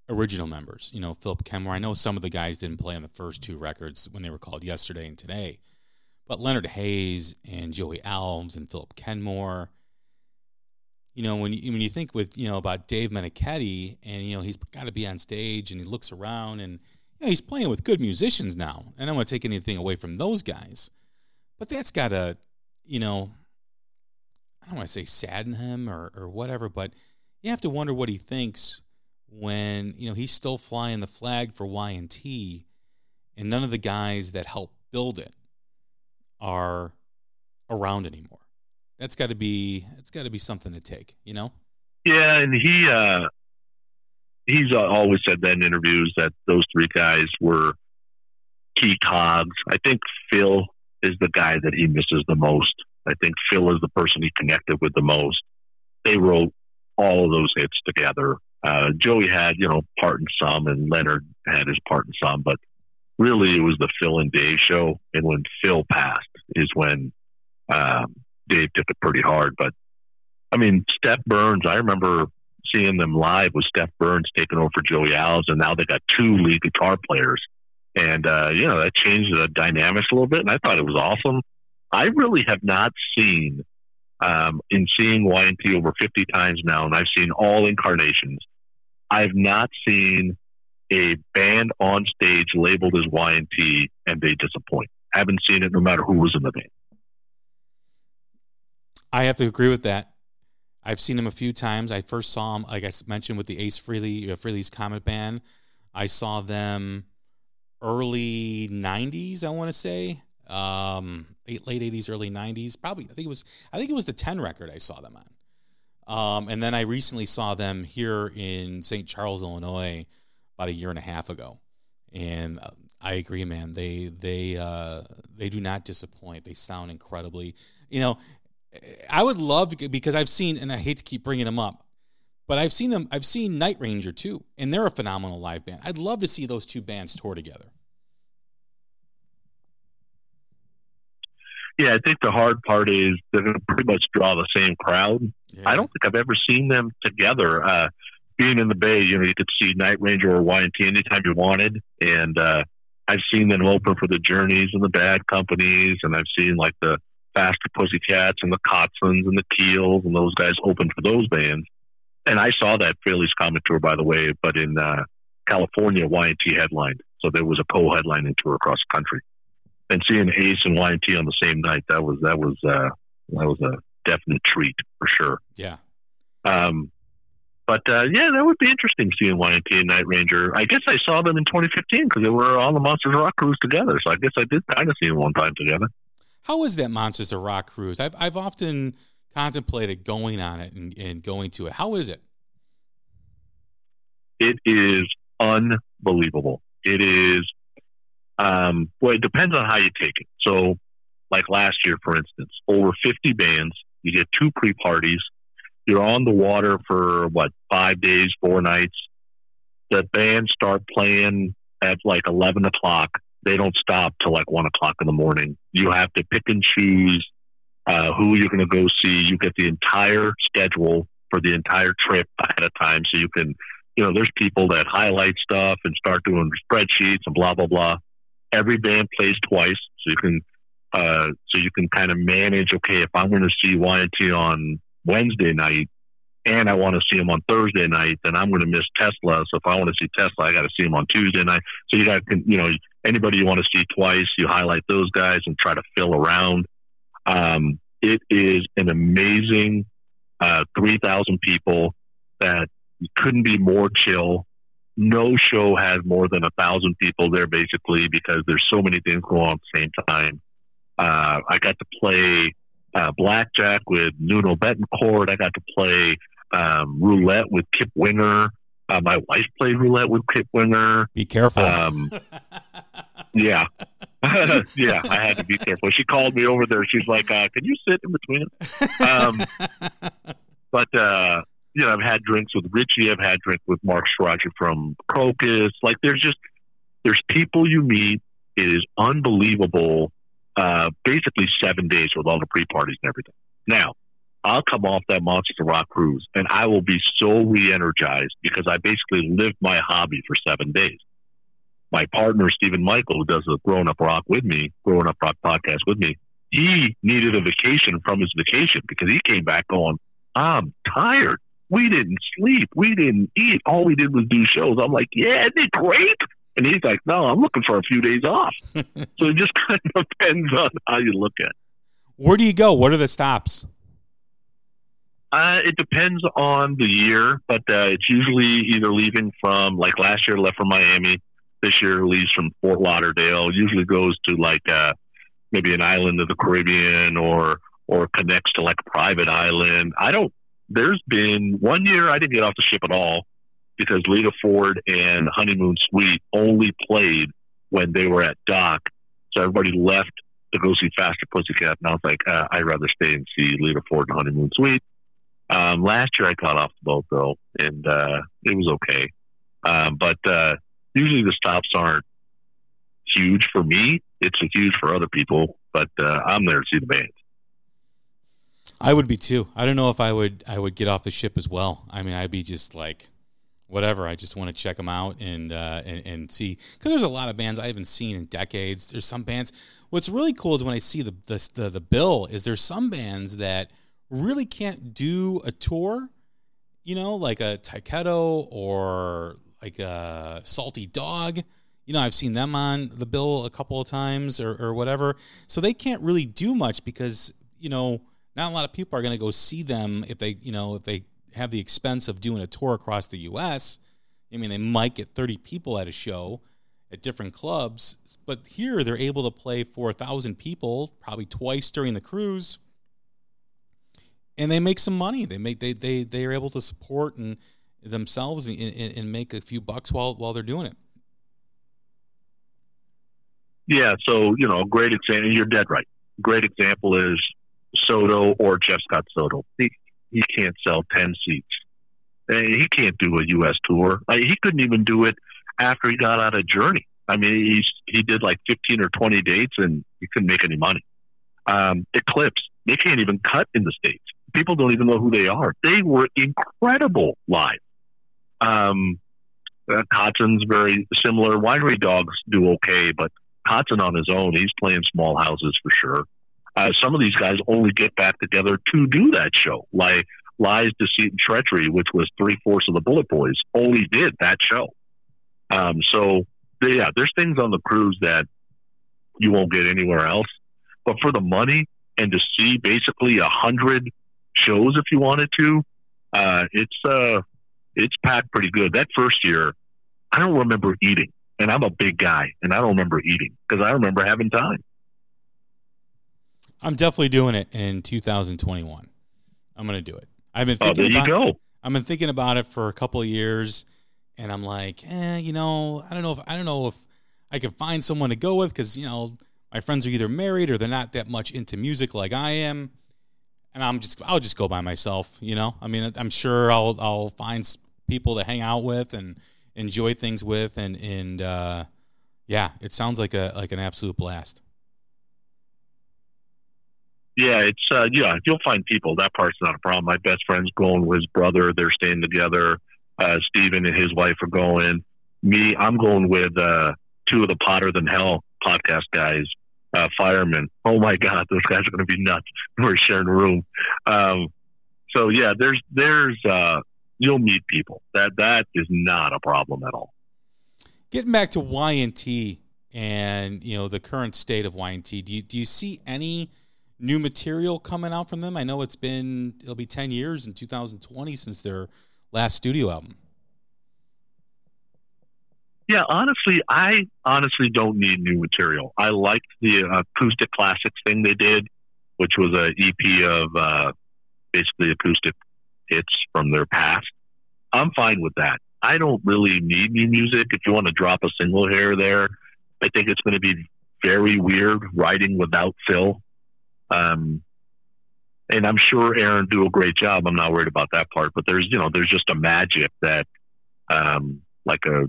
original members. You know, Philip Kennemore. I know some of the guys didn't play on the first two records when they were called Yesterday and Today, but Leonard Haze and Joey Alves and Philip Kennemore, you know, when you, when you think with you know about Dave Meniketti, and you know he's got to be on stage, and he looks around, and you know, he's playing with good musicians now. And I don't want to take anything away from those guys, but that's got to, you know, I don't want to say sadden him or or whatever, but you have to wonder what he thinks when you know he's still flying the flag for Y and none of the guys that helped build it are around anymore that's got to be it's got to be something to take, you know. Yeah, and he uh, he's always said that in interviews that those three guys were key cogs. I think Phil is the guy that he misses the most. I think Phil is the person he connected with the most. They wrote all of those hits together. Uh, Joey had, you know, part in some, and Leonard had his part in some, but really it was the Phil and Dave show. And when Phil passed, is when um, Dave took it pretty hard. But I mean, Stef Burns, I remember seeing them live with Stef Burns taking over for Joey Alves, and now they got two lead guitar players. And, uh, you know, that changed the dynamics a little bit, and I thought it was awesome. I really have not seen, um, in seeing Y&T over 50 times now, and I've seen all incarnations, I've not seen a band on stage labeled as Y&T and they disappoint. Haven't seen it no matter who was in the band. I have to agree with that. I've seen him a few times. I first saw him, like I mentioned, with the Ace Frehley, uh, Frehley's Comet Band. I saw them early '90s. I want to say um, late '80s, early '90s. Probably, I think it was. I think it was the Ten record I saw them on. Um, and then I recently saw them here in St. Charles, Illinois, about a year and a half ago. And uh, I agree, man. They they uh, they do not disappoint. They sound incredibly. You know, I would love because I've seen, and I hate to keep bringing them up, but I've seen them. I've seen Night Ranger too, and they're a phenomenal live band. I'd love to see those two bands tour together. Yeah, I think the hard part is they're going to pretty much draw the same crowd. Yeah. I don't think I've ever seen them together. Uh, being in the Bay, you know, you could see Night Ranger or Y&T anytime you wanted, and uh, I've seen them open for the Journeys and the Bad Companies, and I've seen like the Faster Pussycats and the Kotzens and the Keels and those guys open for those bands. And I saw that Frehley's Comet tour, by the way, but in uh, California, Y&T headlined. So there was a co-headlining tour across the country. And seeing Ace and Y&T on the same night, that was that was uh, that was a definite treat for sure. Yeah. Um, but uh, yeah, that would be interesting seeing Y&T and Night Ranger. I guess I saw them in 2015 because they were on the Monsters Rock cruise together. So I guess I did kind of see them one time together. How is that Monsters of Rock cruise? I've I've often contemplated going on it and, and going to it. How is it? It is unbelievable. It is um, well, it depends on how you take it. So, like last year, for instance, over 50 bands. You get two pre parties. You're on the water for what five days, four nights. The bands start playing at like 11 o'clock they don't stop till like one o'clock in the morning. You have to pick and choose uh, who you're going to go see. You get the entire schedule for the entire trip ahead of time, so you can, you know, there's people that highlight stuff and start doing spreadsheets and blah blah blah. Every band plays twice, so you can, uh, so you can kind of manage. Okay, if I'm going to see Y&T on Wednesday night, and I want to see him on Thursday night, then I'm going to miss Tesla. So if I want to see Tesla, I got to see him on Tuesday night. So you got to, you know, anybody you want to see twice, you highlight those guys and try to fill around. Um, it is an amazing uh, 3,000 people that couldn't be more chill. No show has more than a thousand people there basically because there's so many things going on at the same time. Uh, I got to play uh, blackjack with Nuno Bettencourt. I got to play um, roulette with Kip Winger. Uh, my wife played roulette with Kip Winger. Be careful. Um, yeah. yeah, I had to be careful. She called me over there. She's like, uh, "Can you sit in between? Um, but uh, you know, I've had drinks with Richie. I've had drink with Mark Stronach from Krokus. Like, there's just there's people you meet. It is unbelievable. Uh, basically, seven days with all the pre parties and everything. Now, I'll come off that Monsters Rock cruise and I will be so re energized because I basically lived my hobby for seven days. My partner, Stephen Michael, who does the Growing Up Rock with me, Growing Up Rock podcast with me, he needed a vacation from his vacation because he came back going, I'm tired. We didn't sleep. We didn't eat. All we did was do shows. I'm like, yeah, isn't it great? And he's like, no, I'm looking for a few days off. so it just kind of depends on how you look at it. Where do you go? What are the stops? Uh, it depends on the year, but uh, it's usually either leaving from, like last year, left from Miami. This year leaves from Fort Lauderdale. Usually goes to like uh, maybe an island of the Caribbean or or connects to like a private island. I don't. There's been one year I didn't get off the ship at all because Lita Ford and Honeymoon Suite only played when they were at dock. So everybody left to go see Faster Pussycat, and I was like, uh, I'd rather stay and see Lita Ford and Honeymoon Suite. Um, last year I caught off the boat though, and uh, it was okay. Um, but uh, usually the stops aren't huge for me. It's huge for other people, but uh, I'm there to see the band. I would be too. I don't know if I would. I would get off the ship as well. I mean, I'd be just like, whatever. I just want to check them out and uh, and, and see because there's a lot of bands I haven't seen in decades. There's some bands. What's really cool is when I see the the the, the bill. Is there's some bands that really can't do a tour, you know, like a Tyketto or like a Salty Dog. You know, I've seen them on the bill a couple of times or, or whatever. So they can't really do much because, you know, not a lot of people are going to go see them if they, you know, if they have the expense of doing a tour across the U.S. I mean, they might get 30 people at a show at different clubs, but here they're able to play for a thousand people, probably twice during the cruise, and they make some money. They make they they they are able to support and themselves and, and, and make a few bucks while while they're doing it. Yeah, so you know, great example. You're dead right. Great example is Soto or Jeff Scott Soto. He he can't sell ten seats. He can't do a U.S. tour. He couldn't even do it after he got out of Journey. I mean, he's he did like fifteen or twenty dates, and he couldn't make any money. Um, Eclipse, they can't even cut in the states people don't even know who they are. They were incredible live. Um, uh, Kotzen's very similar. Winery Dogs do okay, but Kotzen on his own, he's playing small houses for sure. Uh, some of these guys only get back together to do that show, like Lies, Deceit, and Treachery, which was three fourths of the Bullet Boys, only did that show. Um, so, yeah, there's things on the cruise that you won't get anywhere else. But for the money and to see basically a hundred shows if you wanted to. Uh, it's uh, it's packed pretty good. That first year, I don't remember eating, and I'm a big guy, and I don't remember eating because I remember having time. I'm definitely doing it in 2021. I'm going to do it. I've been thinking oh, there about, you go. I've been thinking about it for a couple of years, and I'm like, eh, you know, I don't know if I don't know if I can find someone to go with because you know my friends are either married or they're not that much into music like I am and I'm just I'll just go by myself. You know, I mean, I'm sure I'll I'll find people to hang out with and enjoy things with, and and uh, yeah, it sounds like a like an absolute blast. Yeah, it's uh, yeah, you'll find people. That part's not a problem. My best friend's going with his brother. They're staying together. Uh, Steven and his wife are going. Me, I'm going with uh, two of the Hotter Than Hell podcast guys uh, firemen. Oh my God, those guys are going to be nuts. We're sharing a room. Um, so yeah, there's there's uh, you'll meet people. That that is not a problem at all. Getting back to Y&T and you know the current state of Y&T, do you do you see any new material coming out from them? I know it's been it'll be ten years in 2020 since their last studio album. Yeah, honestly, I honestly don't need new material. I liked the acoustic classics thing they did, which was a EP of uh, basically acoustic hits from their past. I'm fine with that. I don't really need new music. If you want to drop a single here or there, I think it's going to be very weird writing without Phil. Um, and I'm sure Aaron do a great job. I'm not worried about that part. But there's you know there's just a magic that um, like a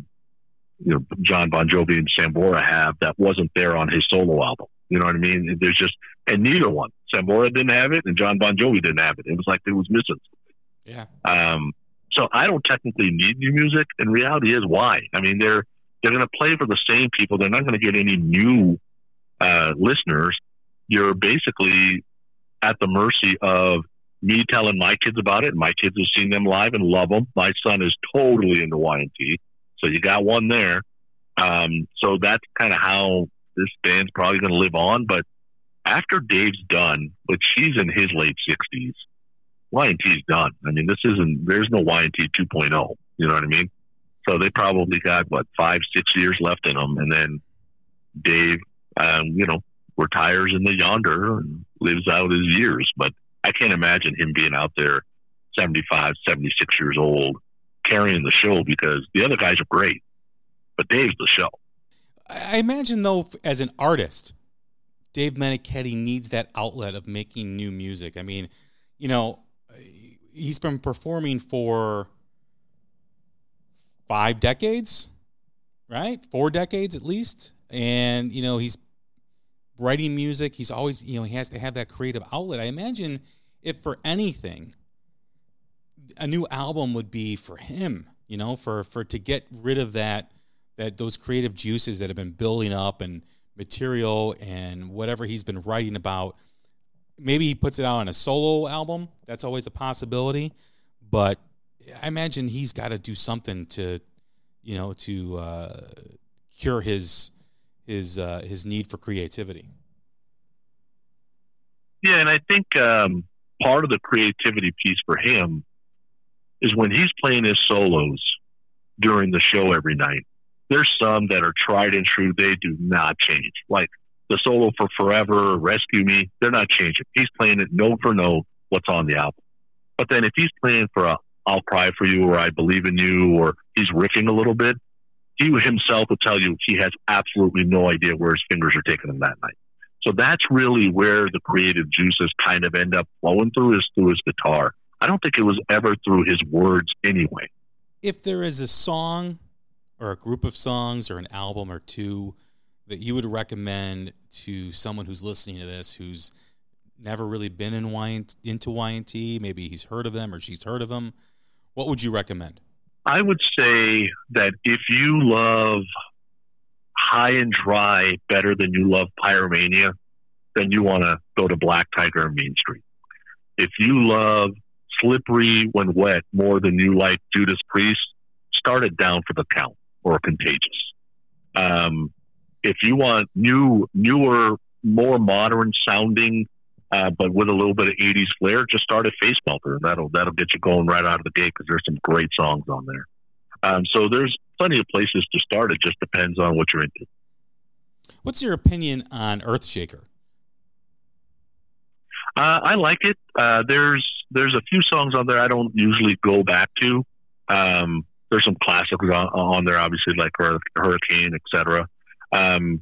you know Jon Bon Jovi and Sambora have that wasn't there on his solo album. You know what I mean? There's just and neither one. Sambora didn't have it, and Jon Bon Jovi didn't have it. It was like it was missing. Yeah. Um. So I don't technically need new music. And reality is why. I mean, they're they're going to play for the same people. They're not going to get any new uh, listeners. You're basically at the mercy of me telling my kids about it, my kids have seen them live and love them. My son is totally into Y&T, so you got one there. Um, so that's kind of how this band's probably going to live on. But after Dave's done, which he's in his late sixties, Y&T's done. I mean, this isn't. There's no Y&T 2.0. You know what I mean? So they probably got what five, six years left in them, and then Dave, um, you know, retires in the yonder and lives out his years. But I can't imagine him being out there 75, 76 years old carrying the show because the other guys are great, but Dave's the show. I imagine, though, as an artist, Dave Meniketti needs that outlet of making new music. I mean, you know, he's been performing for five decades, right? Four decades at least. And, you know, he's writing music. He's always, you know, he has to have that creative outlet. I imagine if for anything, a new album would be for him, you know, for for to get rid of that that those creative juices that have been building up and material and whatever he's been writing about. Maybe he puts it out on a solo album. That's always a possibility, but I imagine he's got to do something to, you know, to uh, cure his his uh, his need for creativity. Yeah, and I think um, part of the creativity piece for him is when he's playing his solos during the show every night. There's some that are tried and true; they do not change. Like the solo for Forever, Rescue Me, they're not changing. He's playing it note for note what's on the album. But then if he's playing for a I'll cry for you or I believe in you or he's riffing a little bit, he himself will tell you he has absolutely no idea where his fingers are taking him that night. So that's really where the creative juices kind of end up flowing through is through his guitar. I don't think it was ever through his words anyway. If there is a song or a group of songs or an album or two that you would recommend to someone who's listening to this who's never really been in y- into Y&T, maybe he's heard of them or she's heard of them, what would you recommend? I would say that if you love high and dry better than you love Pyromania, then you want to go to Black Tiger and Mean Streak. If you love Slippery When Wet more than you like Judas Priest, start it down for the count or Contagious. Um, if you want new, newer, more modern sounding uh, but with a little bit of '80s flair, just start a Face Melter. That'll that'll get you going right out of the gate because there's some great songs on there. Um, so there's plenty of places to start. It just depends on what you're into. What's your opinion on Earthshaker? Uh, I like it. Uh, there's there's a few songs on there I don't usually go back to. Um, there's some classics on, on there, obviously like Hurricane, etc. Um,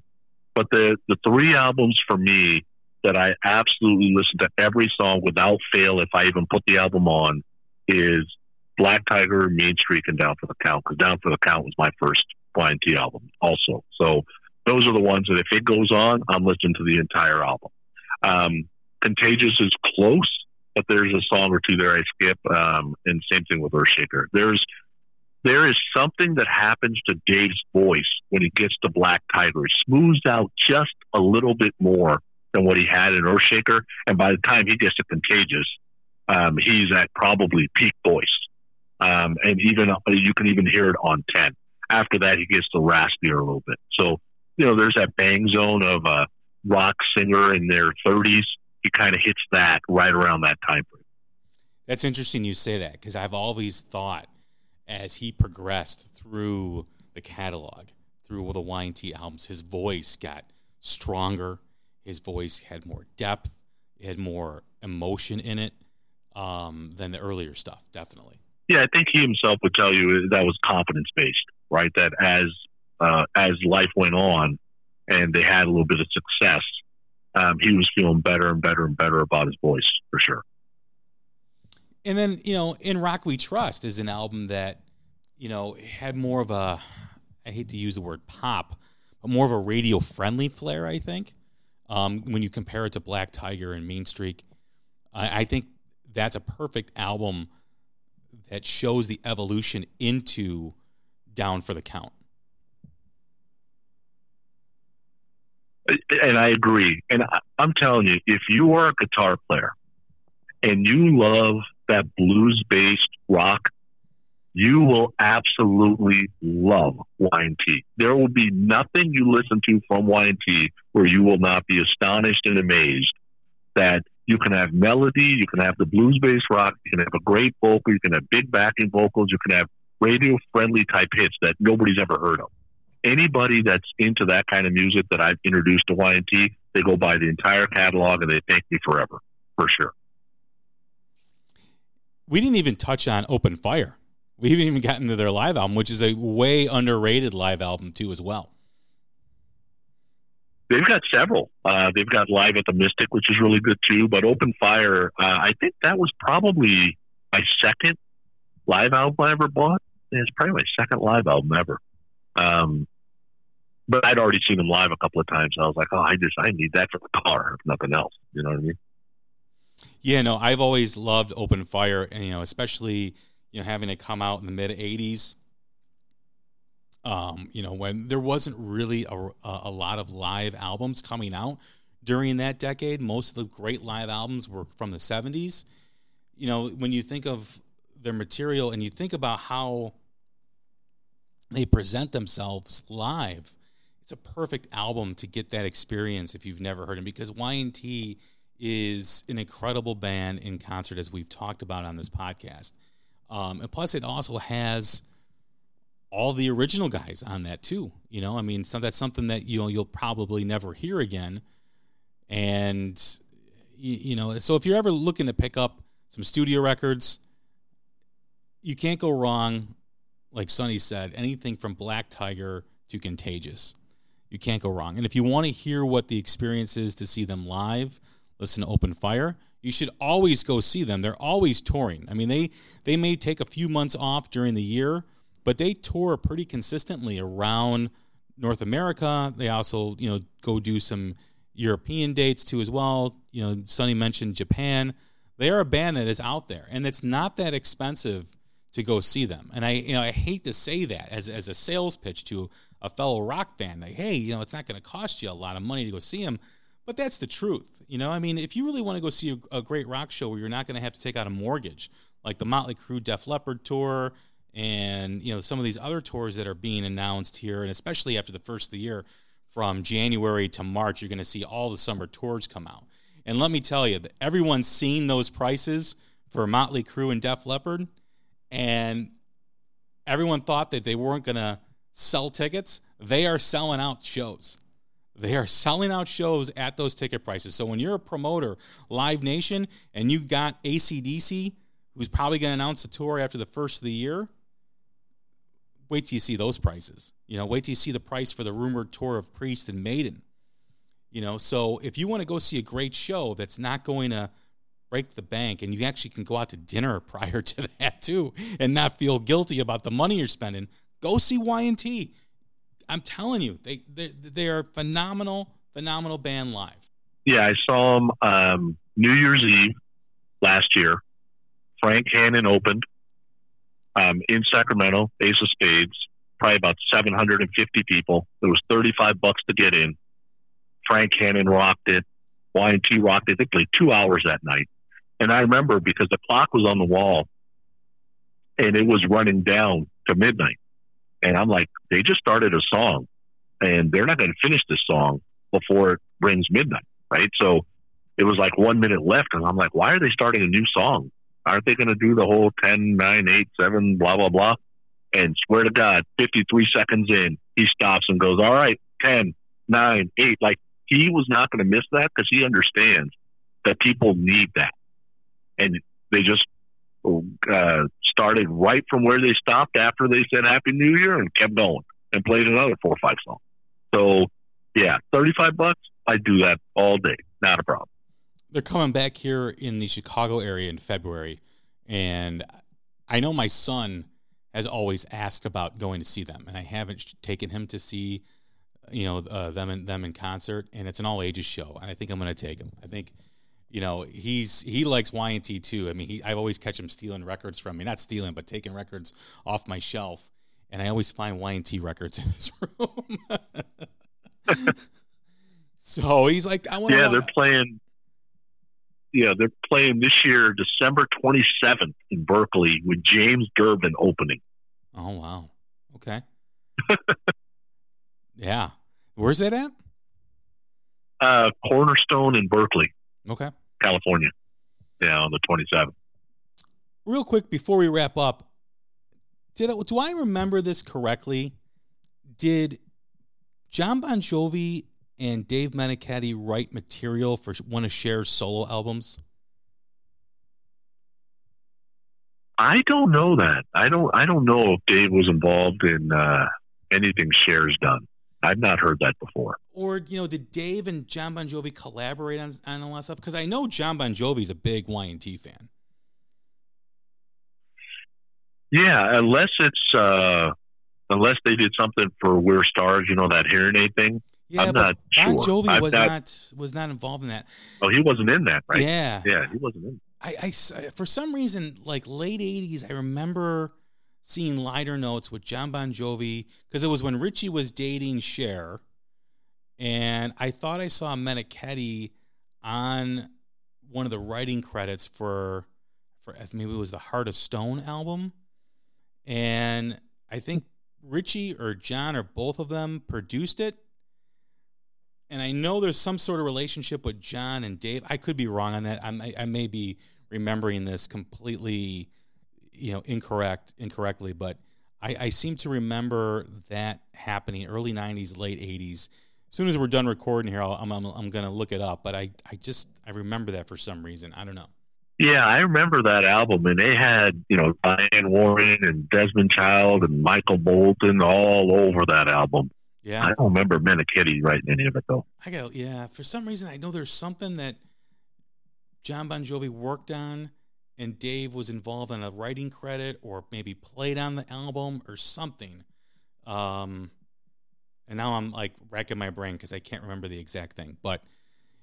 but the the three albums for me that I absolutely listen to every song without fail if I even put the album on is Black Tiger, Mean Streak, and Down for the Count. Because Down for the Count was my first Y&T album, also. So those are the ones that if it goes on, I'm listening to the entire album. Um, Contagious is close, but there's a song or two there I skip. Um, and same thing with Earthshaker. There's there is something that happens to Dave's voice when he gets to Black Tiger. It smooths out just a little bit more than what he had in Earthshaker. And by the time he gets to Contagious, um, he's at probably peak voice. Um, and even you can even hear it on 10. After that, he gets to raspier a little bit. So, you know, there's that bang zone of a rock singer in their 30s. He kind of hits that right around that time frame. That's interesting you say that because I've always thought as he progressed through the catalog, through all the Y&T albums, his voice got stronger his voice had more depth, it had more emotion in it um, than the earlier stuff, definitely. Yeah, I think he himself would tell you that was confidence based, right? That as uh, as life went on and they had a little bit of success, um, he was feeling better and better and better about his voice for sure. And then you know, in Rock We Trust is an album that you know had more of a I hate to use the word pop, but more of a radio friendly flair. I think um, when you compare it to Black Tiger and Mean Streak. I, I think that's a perfect album that shows the evolution into Down for the Count. And I agree. And I, I'm telling you, if you are a guitar player and you love that blues based rock, you will absolutely love Y&T. There will be nothing you listen to from Y&T where you will not be astonished and amazed that you can have melody, you can have the blues based rock, you can have a great vocal, you can have big backing vocals, you can have radio friendly type hits that nobody's ever heard of. Anybody that's into that kind of music that I've introduced to Y&T, they go buy the entire catalog and they thank me forever, for sure. We didn't even touch on Open Fire. We haven't even gotten to their live album, which is a way underrated live album too, as well. They've got several. Uh, they've got Live at the Mystic, which is really good too. But Open Fire, uh, I think that was probably my second live album I ever bought. It's probably my second live album ever. Um, but I'd already seen them live a couple of times. I was like, oh, I just I need that for the car, if nothing else. You know what I mean? Yeah, no, I've always loved Open Fire, and you know, especially you know having it come out in the mid '80s. Um, you know, when there wasn't really a, a lot of live albums coming out during that decade, most of the great live albums were from the '70s. You know, when you think of their material and you think about how they present themselves live, it's a perfect album to get that experience if you've never heard them because Y&T is an incredible band in concert as we've talked about on this podcast. Um, and plus, it also has all the original guys on that too. You know, I mean, so that's something that you know you'll probably never hear again. And you, you know, so if you're ever looking to pick up some studio records, you can't go wrong. Like Sonny said, anything from Black Tiger to Contagious you can't go wrong. And if you want to hear what the experience is to see them live, listen to Open Fire. You should always go see them. They're always touring. I mean, they they may take a few months off during the year, but they tour pretty consistently around North America. They also, you know, go do some European dates too as well. You know, Sonny mentioned Japan. They are a band that is out there, and it's not that expensive to go see them. And I, you know, I hate to say that as as a sales pitch to a fellow rock fan. Like, hey, you know, it's not going to cost you a lot of money to go see him, but that's the truth. You know, I mean, if you really want to go see a, a great rock show where you're not going to have to take out a mortgage, like the Motley Crue Def Leppard tour, and you know some of these other tours that are being announced here, and especially after the first of the year, from January to March, you're going to see all the summer tours come out. And let me tell you, everyone's seen those prices for Motley Crue and Def Leppard, and everyone thought that they weren't going to sell tickets, they are selling out shows. They are selling out shows at those ticket prices. So when you're a promoter, Live Nation, and you got ACDC, who's probably going to announce a tour after the first of the year, wait till you see those prices. You know, wait till you see the price for the rumored tour of Priest and Maiden. You know, so if you want to go see a great show that's not going to break the bank and you actually can go out to dinner prior to that too and not feel guilty about the money you're spending, Go see Y&T. I'm telling you, they they, they are phenomenal, phenomenal band live. Yeah, I saw them um, New Year's Eve last year. Frank Hannon opened um, in Sacramento, Ace of Spades, probably about 750 people. It was 35 bucks to get in. Frank Hannon rocked it. Y&T rocked it. They played two hours that night. And I remember because the clock was on the wall and it was running down to midnight. And I'm like, they just started a song and they're not going to finish this song before it rings midnight, right? So it was like one minute left. And I'm like, why are they starting a new song? Aren't they going to do the whole 10, 9, 8, 7, blah, blah, blah? And swear to God, 53 seconds in, he stops and goes, all right, 10, 9, 8. Like he was not going to miss that because he understands that people need that. And they just uh, started right from where they stopped after they said Happy New Year and kept going and played another four or five songs. So, yeah, 35 bucks, I do that all day. Not a problem. They're coming back here in the Chicago area in February. And I know my son has always asked about going to see them, and I haven't taken him to see, you know, uh, them in, them in concert. And it's an all ages show, and I think I'm going to take him. I think you know, he's he likes Y&T too. I mean, he I always catch him stealing records from me, not stealing, but taking records off my shelf, and I always find Y&T records in his room. so he's like, I want. To Yeah, they're playing. yeah, they're playing this year, December 27th in Berkeley with James Durbin opening. Oh wow. Okay. yeah. Where's that at? Uh, Cornerstone in Berkeley, Okay. California. Yeah, on the 27th. Real quick before we wrap up, did I, do I remember this correctly? Did Jon Bon Jovi and Dave Meniketti write material for one of Cher's solo albums? I don't know that. I don't. I don't know if Dave was involved in uh, anything Cher's done. I've not heard that before. Or you know, did Dave and Jon Bon Jovi collaborate on on a lot of stuff? Because I know Jon Bon Jovi's a big Y&T fan. Yeah, unless it's uh, unless they did something for We're Stars, you know that Hear 'n Aid thing. Yeah, I'm but not Bon sure. Jovi I've was not- not was not involved in that. Oh, he wasn't in that, right? Yeah, Yeah, he wasn't in. I for some reason, like late '80s, I remember seeing liner notes with Jon Bon Jovi because it was when Richie was dating Cher, and I thought I saw Meniketti on one of the writing credits for for maybe it was the Heart of Stone album, and I think Richie or Jon or both of them produced it. And I know there's some sort of relationship with Jon and Dave. I could be wrong on that. I may, I may be remembering this completely, you know, incorrect, incorrectly. But I, I seem to remember that happening early '90s, late '80s. As soon as we're done recording here, I'll, I'm, I'm, I'm going to look it up. But I, I just I remember that for some reason. I don't know. Yeah, I remember that album, and they had you know Diane Warren and Desmond Child and Michael Bolton all over that album. Yeah, I don't remember Meniketti writing any of it though. I got yeah. For some reason, I know there's something that Jon Bon Jovi worked on, and Dave was involved in a writing credit, or maybe played on the album, or something. Um, and now I'm like racking my brain because I can't remember the exact thing. But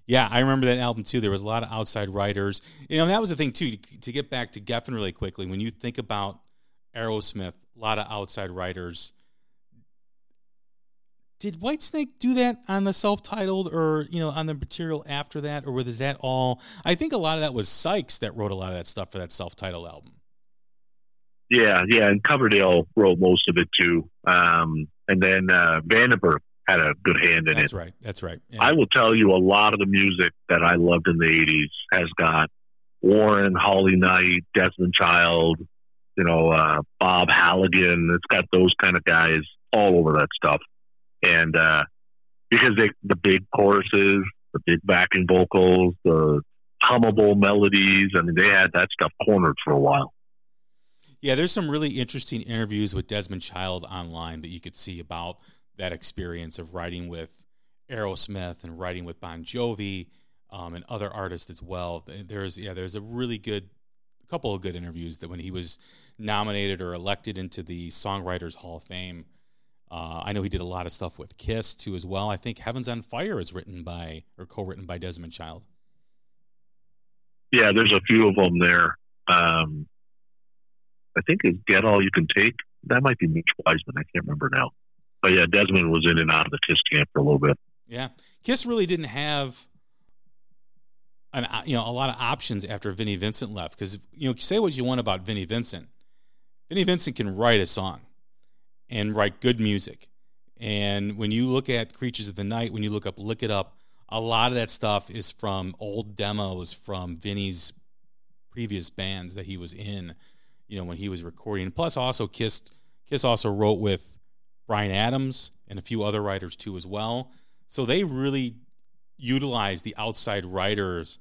yeah, I remember that album too. There was a lot of outside writers. You know, that was the thing too. To get back to Geffen really quickly, when you think about Aerosmith, a lot of outside writers did Whitesnake do that on the self-titled or you know on the material after that or was that all I think a lot of that was Sykes that wrote a lot of that stuff for that self-titled album. Yeah, yeah, and Coverdale wrote most of it too. Um, and then uh, Vandenberg had a good hand in That's it. That's right. That's right. Yeah. I will tell you, a lot of the music that I loved in the '80s has got Warren, Holly Knight, Desmond Child, you know, uh, Bob Halligan. It's got those kind of guys all over that stuff, and uh, because they the big choruses, the big backing vocals, the hummable melodies. I mean, they had that stuff cornered for a while. Yeah, there's some really interesting interviews with Desmond Child online that you could see about that experience of writing with Aerosmith and writing with Bon Jovi um, and other artists as well. There's yeah, there's a really good couple of good interviews that when he was nominated or elected into the Songwriters Hall of Fame. Uh, I know he did a lot of stuff with Kiss too as well. I think Heavens on Fire is written by or co-written by Desmond Child. Yeah, there's a few of them there. Um, I think it's Get All You Can Take. That might be Mitch Weissman. I can't remember now. But yeah, Desmond was in and out of the Kiss camp for a little bit. Yeah, Kiss really didn't have an you know a lot of options after Vinnie Vincent left because you know say what you want about Vinnie Vincent, Vinnie Vincent can write a song and write good music. And when you look at Creatures of the Night, when you look up Lick It Up, a lot of that stuff is from old demos from Vinnie's previous bands that he was in, you know, when he was recording. Plus, also Kiss Kiss also wrote with Bryan Adams and a few other writers too as well. So they really utilized the outside writers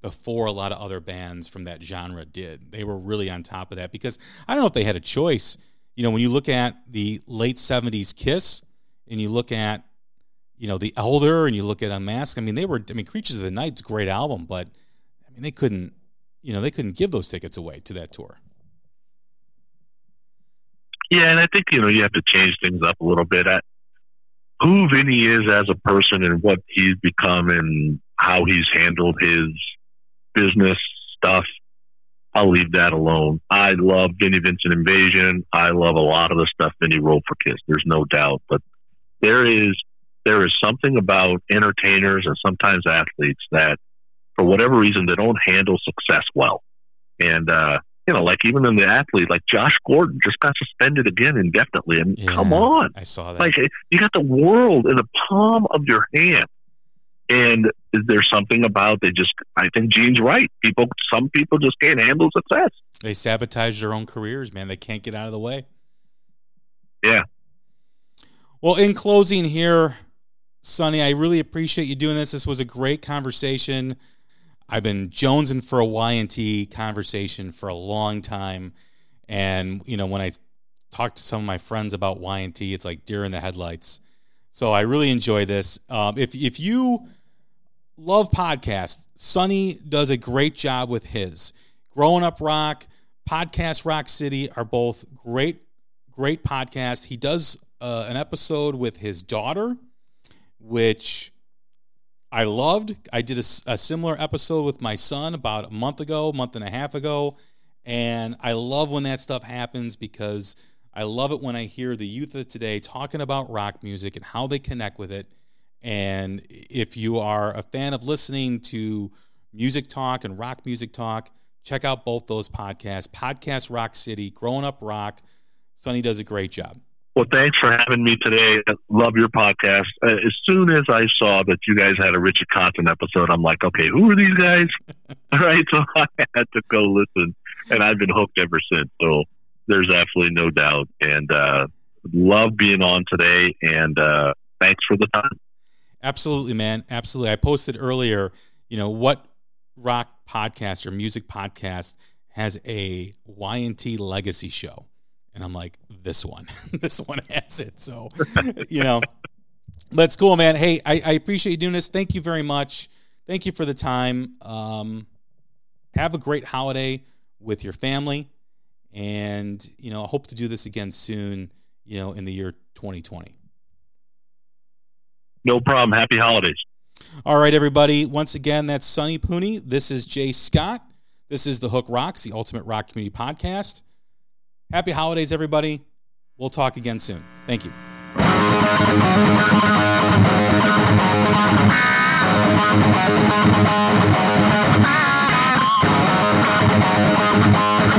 before a lot of other bands from that genre did. They were really on top of that because I don't know if they had a choice. You know, when you look at the late 70s Kiss and you look at, you know, The Elder and you look at Unmasked, I mean, they were, I mean, Creatures of the Night's a great album, but I mean, they couldn't, you know, they couldn't give those tickets away to that tour. Yeah, and I think you know you have to change things up a little bit at who Vinnie is as a person and what he's become and how he's handled his business stuff. I'll leave that alone. I love Vinnie Vincent Invasion. I love a lot of the stuff Vinnie wrote for Kiss. There's no doubt, but there is there is something about entertainers and sometimes athletes that for whatever reason, they don't handle success well. And, uh, you know, like even in the athlete, like Josh Gordon just got suspended again indefinitely. And Yeah, come on. I saw that. Like you got the world in the palm of your hand. And is there something about they just? I think Gene's right. People, some people just can't handle success. they sabotage their own careers, man. They can't get out of the way. Yeah. Well, in closing here, Sonny, I really appreciate you doing this. This was a great conversation. I've been jonesing for a Y&T conversation for a long time. And, you know, when I talk to some of my friends about Y&T, it's like deer in the headlights. So I really enjoy this. Um, if, if you love podcasts, Sonny does a great job with his. Growing Up Rock, Podcast Rock City are both great, great podcasts. He does uh, an episode with his daughter, which I loved. I did a similar episode with my son about a month ago, month and a half ago, and I love when that stuff happens because I love it when I hear the youth of today talking about rock music and how they connect with it. And if you are a fan of listening to music talk and rock music talk, check out both those podcasts Podcast Rock City, Growing Up Rock. Sonny does a great job. Well, thanks for having me today. Love your podcast. Uh, as soon as I saw that you guys had a Richard Cotton episode, I'm like, okay, who are these guys? All right, so I had to go listen, and I've been hooked ever since. So there's absolutely no doubt, and uh, love being on today. And uh, thanks for the time. Absolutely, man. Absolutely. I posted earlier, you know, what rock podcast or music podcast has a Y&T legacy show? And I'm like, this one. this one has it. So, you know, it's cool, man. Hey, I, I appreciate you doing this. Thank you very much. Thank you for the time. Um, have a great holiday with your family. And, you know, I hope to do this again soon, you know, in the year 2020. No problem. Happy holidays. All right, everybody. Once again, that's Sonny Pooney. This is Jay Scott. This is The Hook Rocks, the Ultimate Rock Community Podcast. Happy holidays, everybody. We'll talk again soon. Thank you.